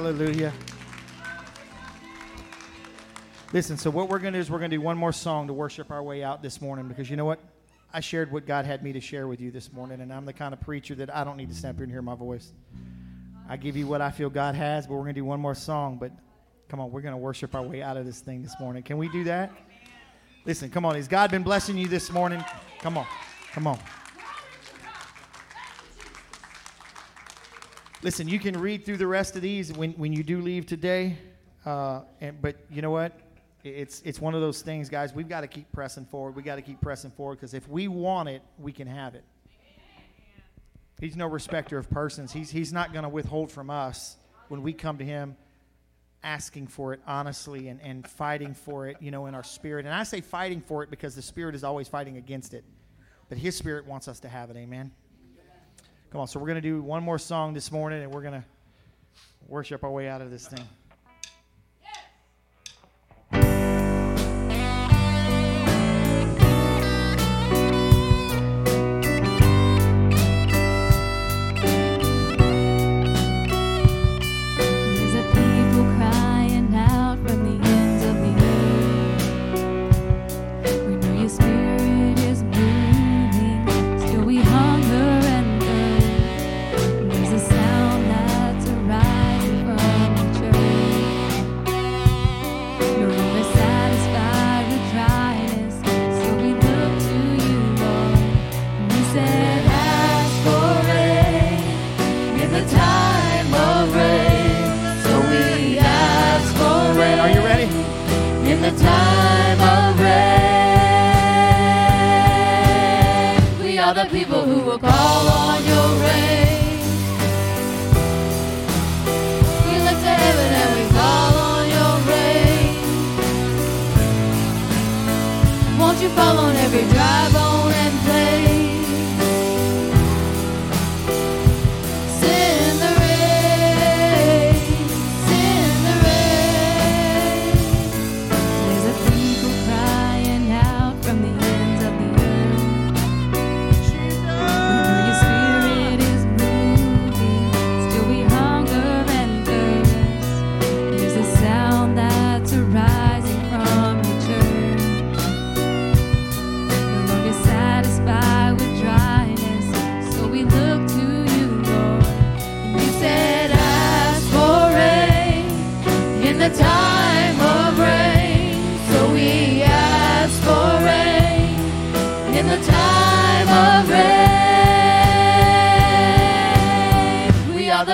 Hallelujah. Listen, so what we're going to do is we're going to do one more song to worship our way out this morning because you know what? I shared what God had me to share with you this morning, and I'm the kind of preacher that I don't need to stand up here and hear my voice. I give you what I feel God has, but we're going to do one more song. But come on, we're going to worship our way out of this thing this morning. Can we do that? Listen, come on. Has God been blessing you this morning? Come on. Come on. Listen, you can read through the rest of these when, when you do leave today. Uh, and, but you know what? It's, it's one of those things, guys. We've got to keep pressing forward. We've got to keep pressing forward because if we want it, we can have it. He's no respecter of persons. He's, he's not going to withhold from us when we come to him asking for it honestly and, and fighting for it, you know, in our spirit. And I say fighting for it because the spirit is always fighting against it. but His Spirit wants us to have it. Amen. Come on. So we're going to do one more song this morning, and we're going to worship our way out of this thing.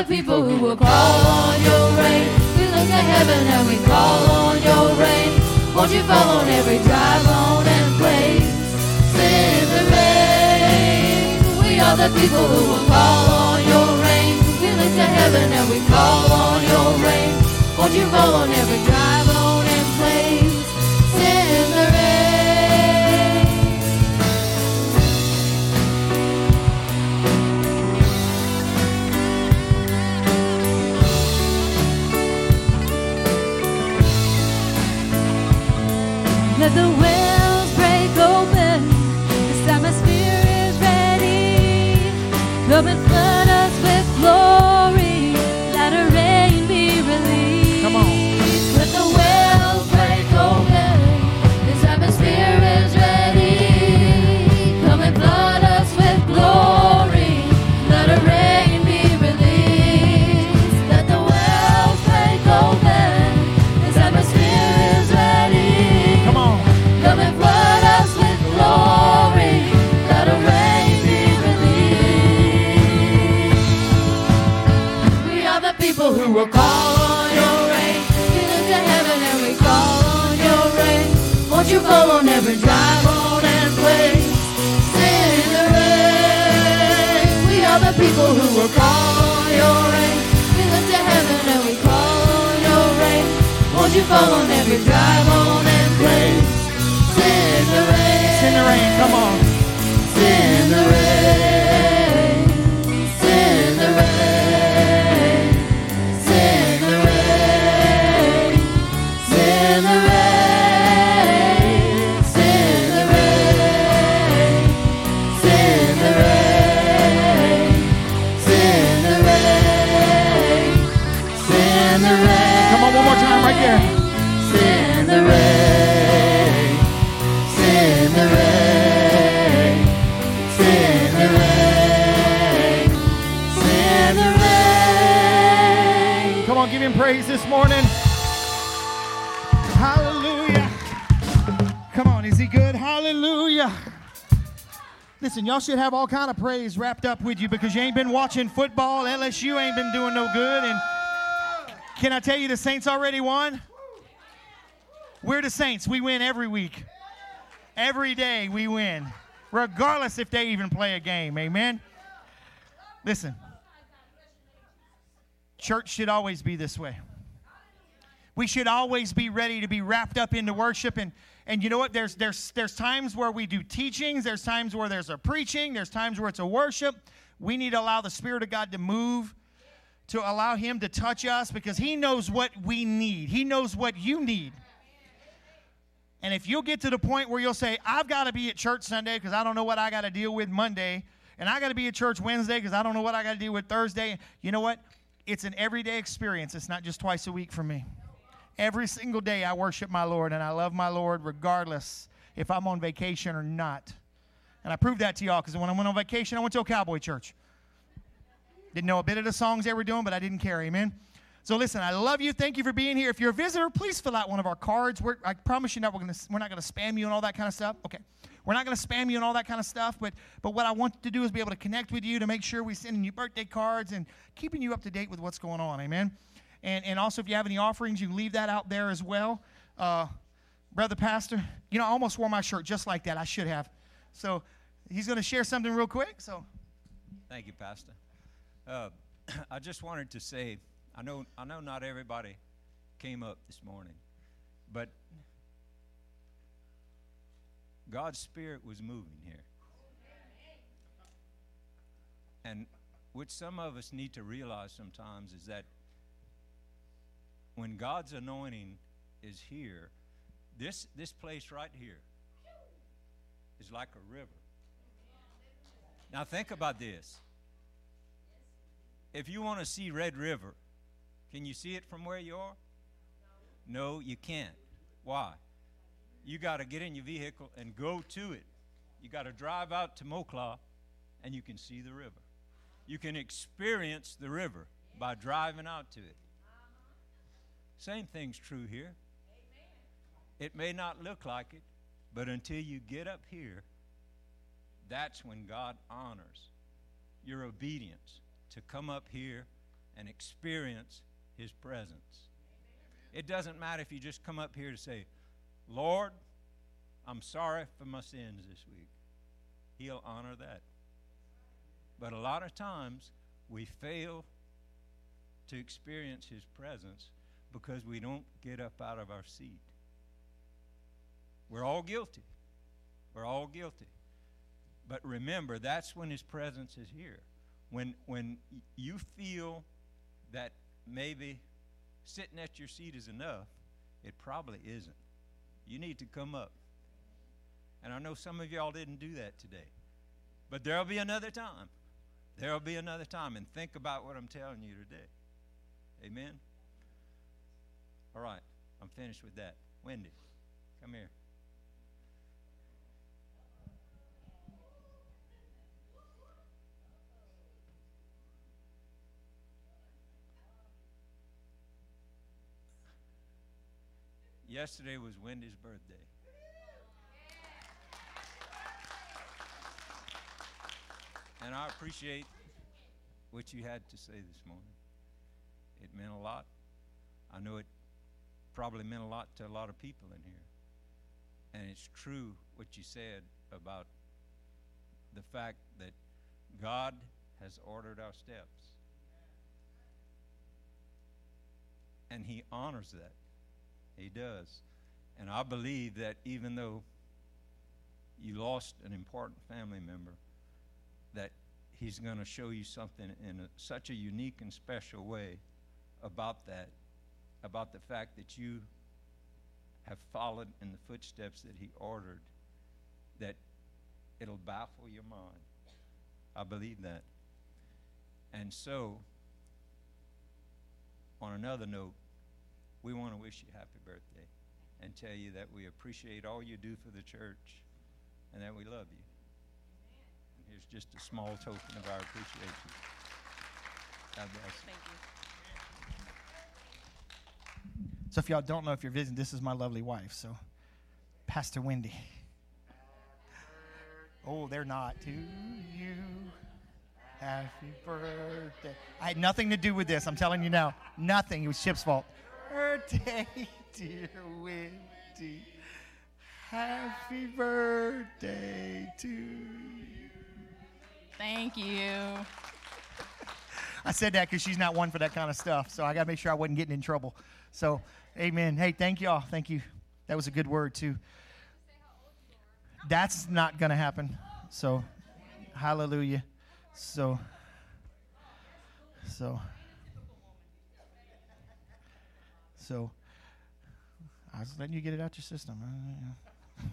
People who will call on your rain. We look to heaven and we call on your rain. Won't you fall on every dry bone and place? Send the rain. We are the people who will call on your rain. We look to heaven and we call on your rain. Won't you fall on every dry bone and place? the way will call on your rain. We look to heaven and we call on your rain. Won't you fall on every dry bone and place? Send the rain. We are the people who will call on your rain. We look to heaven and we call on your rain. Won't you fall on every dry bone and place? Send the rain. Send the rain. Come on. Send the rain. This morning. Hallelujah. Come on, is he good? Hallelujah. Listen, y'all should have all kind of praise wrapped up with you because you ain't been watching football. LSU ain't been doing no good. And can I tell you the Saints already won? We're the Saints. We win every week. Every day we win. Regardless if they even play a game. Amen. Listen. Church should always be this way. We should always be ready to be wrapped up into worship. And, and you know what? There's, there's, there's times where we do teachings, there's times where there's a preaching, there's times where it's a worship. We need to allow the Spirit of God to move, to allow Him to touch us because He knows what we need, He knows what you need. And if you'll get to the point where you'll say, I've got to be at church Sunday because I don't know what I got to deal with Monday, and I got to be at church Wednesday because I don't know what I got to deal with Thursday, you know what? It's an everyday experience. It's not just twice a week for me. Every single day I worship my Lord and I love my Lord regardless if I'm on vacation or not. And I proved that to y'all because when I went on vacation, I went to a cowboy church. Didn't know a bit of the songs they were doing, but I didn't care. Amen. So listen, I love you. Thank you for being here. If you're a visitor, please fill out one of our cards. We're, I promise you, not we're gonna we're not gonna spam you and all that kind of stuff. Okay, we're not gonna spam you and all that kind of stuff. But but what I want to do is be able to connect with you to make sure we sending you birthday cards and keeping you up to date with what's going on. Amen. And and also if you have any offerings, you leave that out there as well. Uh, brother pastor, you know I almost wore my shirt just like that. I should have. So he's gonna share something real quick. So. Thank you, Pastor. Uh, <clears throat> I just wanted to say I know, I know not everybody came up this morning, but God's Spirit was moving here. And what some of us need to realize sometimes is that when God's anointing is here, this, this place right here is like a river. Now, think about this. If you want to see Red River, can you see it from where you are? No, you can't. Why? You got to get in your vehicle and go to it. You got to drive out to Moncla and you can see the river. You can experience the river by driving out to it. Same thing's true here. It may not look like it, but until you get up here, that's when God honors your obedience to come up here and experience his presence. It doesn't matter if you just come up here to say, Lord, I'm sorry for my sins this week. He'll honor that. But a lot of times we fail to experience His presence because we don't get up out of our seat. We're all guilty. We're all guilty. But remember, that's when His presence is here. When, when you feel that maybe sitting at your seat is enough, it probably isn't. You need to come up. And I know some of y'all didn't do that today. But there'll be another time. There'll be another time. And think about what I'm telling you today. Amen? All right. I'm finished with that. Wendy, come here. Yesterday was Wendy's birthday. And I appreciate what you had to say this morning. It meant a lot. I know it probably meant a lot to a lot of people in here. And it's true what you said about the fact that God has ordered our steps. And He honors that. He does. And I believe that even though you lost an important family member, that He's going to show you something in a, such a unique and special way about that, about the fact that you have followed in the footsteps that He ordered, that it'll baffle your mind. I believe that. And so, on another note, we want to wish you happy birthday and tell you that we appreciate all you do for the church and that we love you. And here's just a small token of our appreciation. God bless. Thank you. So if y'all don't know if you're visiting, this is my lovely wife. So Pastor Wendy. Oh, they're not. To you. Happy birthday. I had nothing to do with this. I'm telling you now. Nothing. It was Chip's fault birthday, <laughs> dear Wendy. Happy birthday to you. Thank you. <laughs> I said that because she's not one for that kind of stuff. So I got to make sure I wasn't getting in trouble. So, amen. Hey, thank y'all. Thank you. That was a good word, too. That's not going to happen. So, hallelujah. So, so, so, I was letting you get it out your system. <laughs>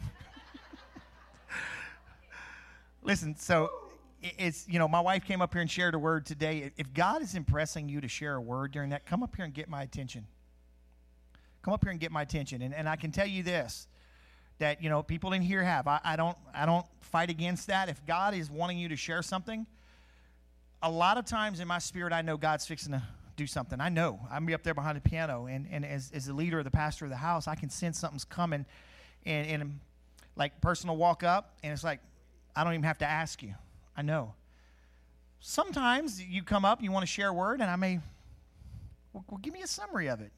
Listen, so it's, you know, my wife came up here and shared a word today. If God is impressing you to share a word during that, come up here and get my attention. Come up here and get my attention. And, and I can tell you this that, you know, people in here have. I, I, don't, I don't fight against that. If God is wanting you to share something, a lot of times in my spirit, I know God's fixing to do something. I know. I'm up there behind the piano, and, and as, as the leader or the pastor of the house, I can sense something's coming. And, and like person will walk up, and it's like, I don't even have to ask you. I know. Sometimes you come up you want to share a word, and I may, well, well, give me a summary of it.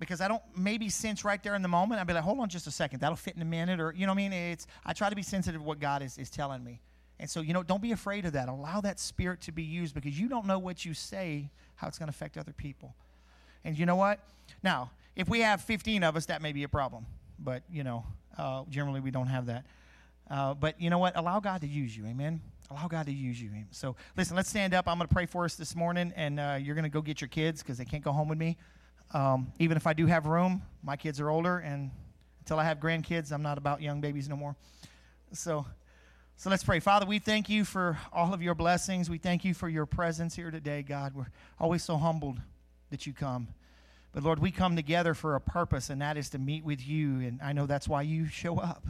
Because I don't maybe sense right there in the moment. I'd be like, hold on just a second. That'll fit in a minute. Or, you know what I mean? It's, I try to be sensitive to what God is, is telling me. And so, you know, don't be afraid of that. Allow that spirit to be used because you don't know what you say, how it's going to affect other people. And you know what? Now, if we have 15 of us, that may be a problem. But, you know, uh, generally we don't have that. Uh, but you know what? Allow God to use you. Amen. Allow God to use you. So listen, let's stand up. I'm going to pray for us this morning, and uh, you're going to go get your kids because they can't go home with me. Um, even if I do have room, my kids are older, and until I have grandkids, I'm not about young babies no more. So, so let's pray. Father, we thank you for all of your blessings. We thank you for your presence here today, God. We're always so humbled that you come. But Lord, we come together for a purpose, and that is to meet with you. And I know that's why you show up.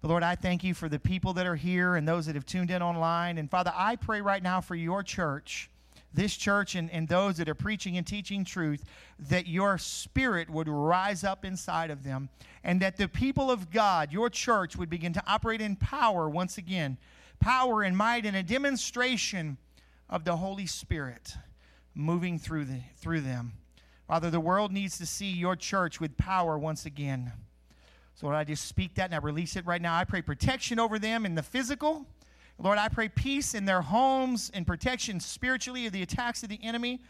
But Lord, I thank you for the people that are here and those that have tuned in online. And Father, I pray right now for your church, this church, and, and those that are preaching and teaching truth, that your spirit would rise up inside of them and that the people of God, your church, would begin to operate in power once again power and might and a demonstration of the Holy Spirit moving through, the, through them. Father, the world needs to see your church with power once again. So, Lord, I just speak that and I release it right now. I pray protection over them in the physical. Lord, I pray peace in their homes and protection spiritually of the attacks of the enemy.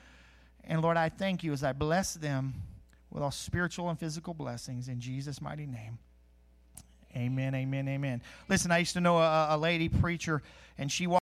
And Lord, I thank you as I bless them with all spiritual and physical blessings in Jesus' mighty name. Amen, amen, amen. Listen, I used to know a, a lady preacher, and she walked.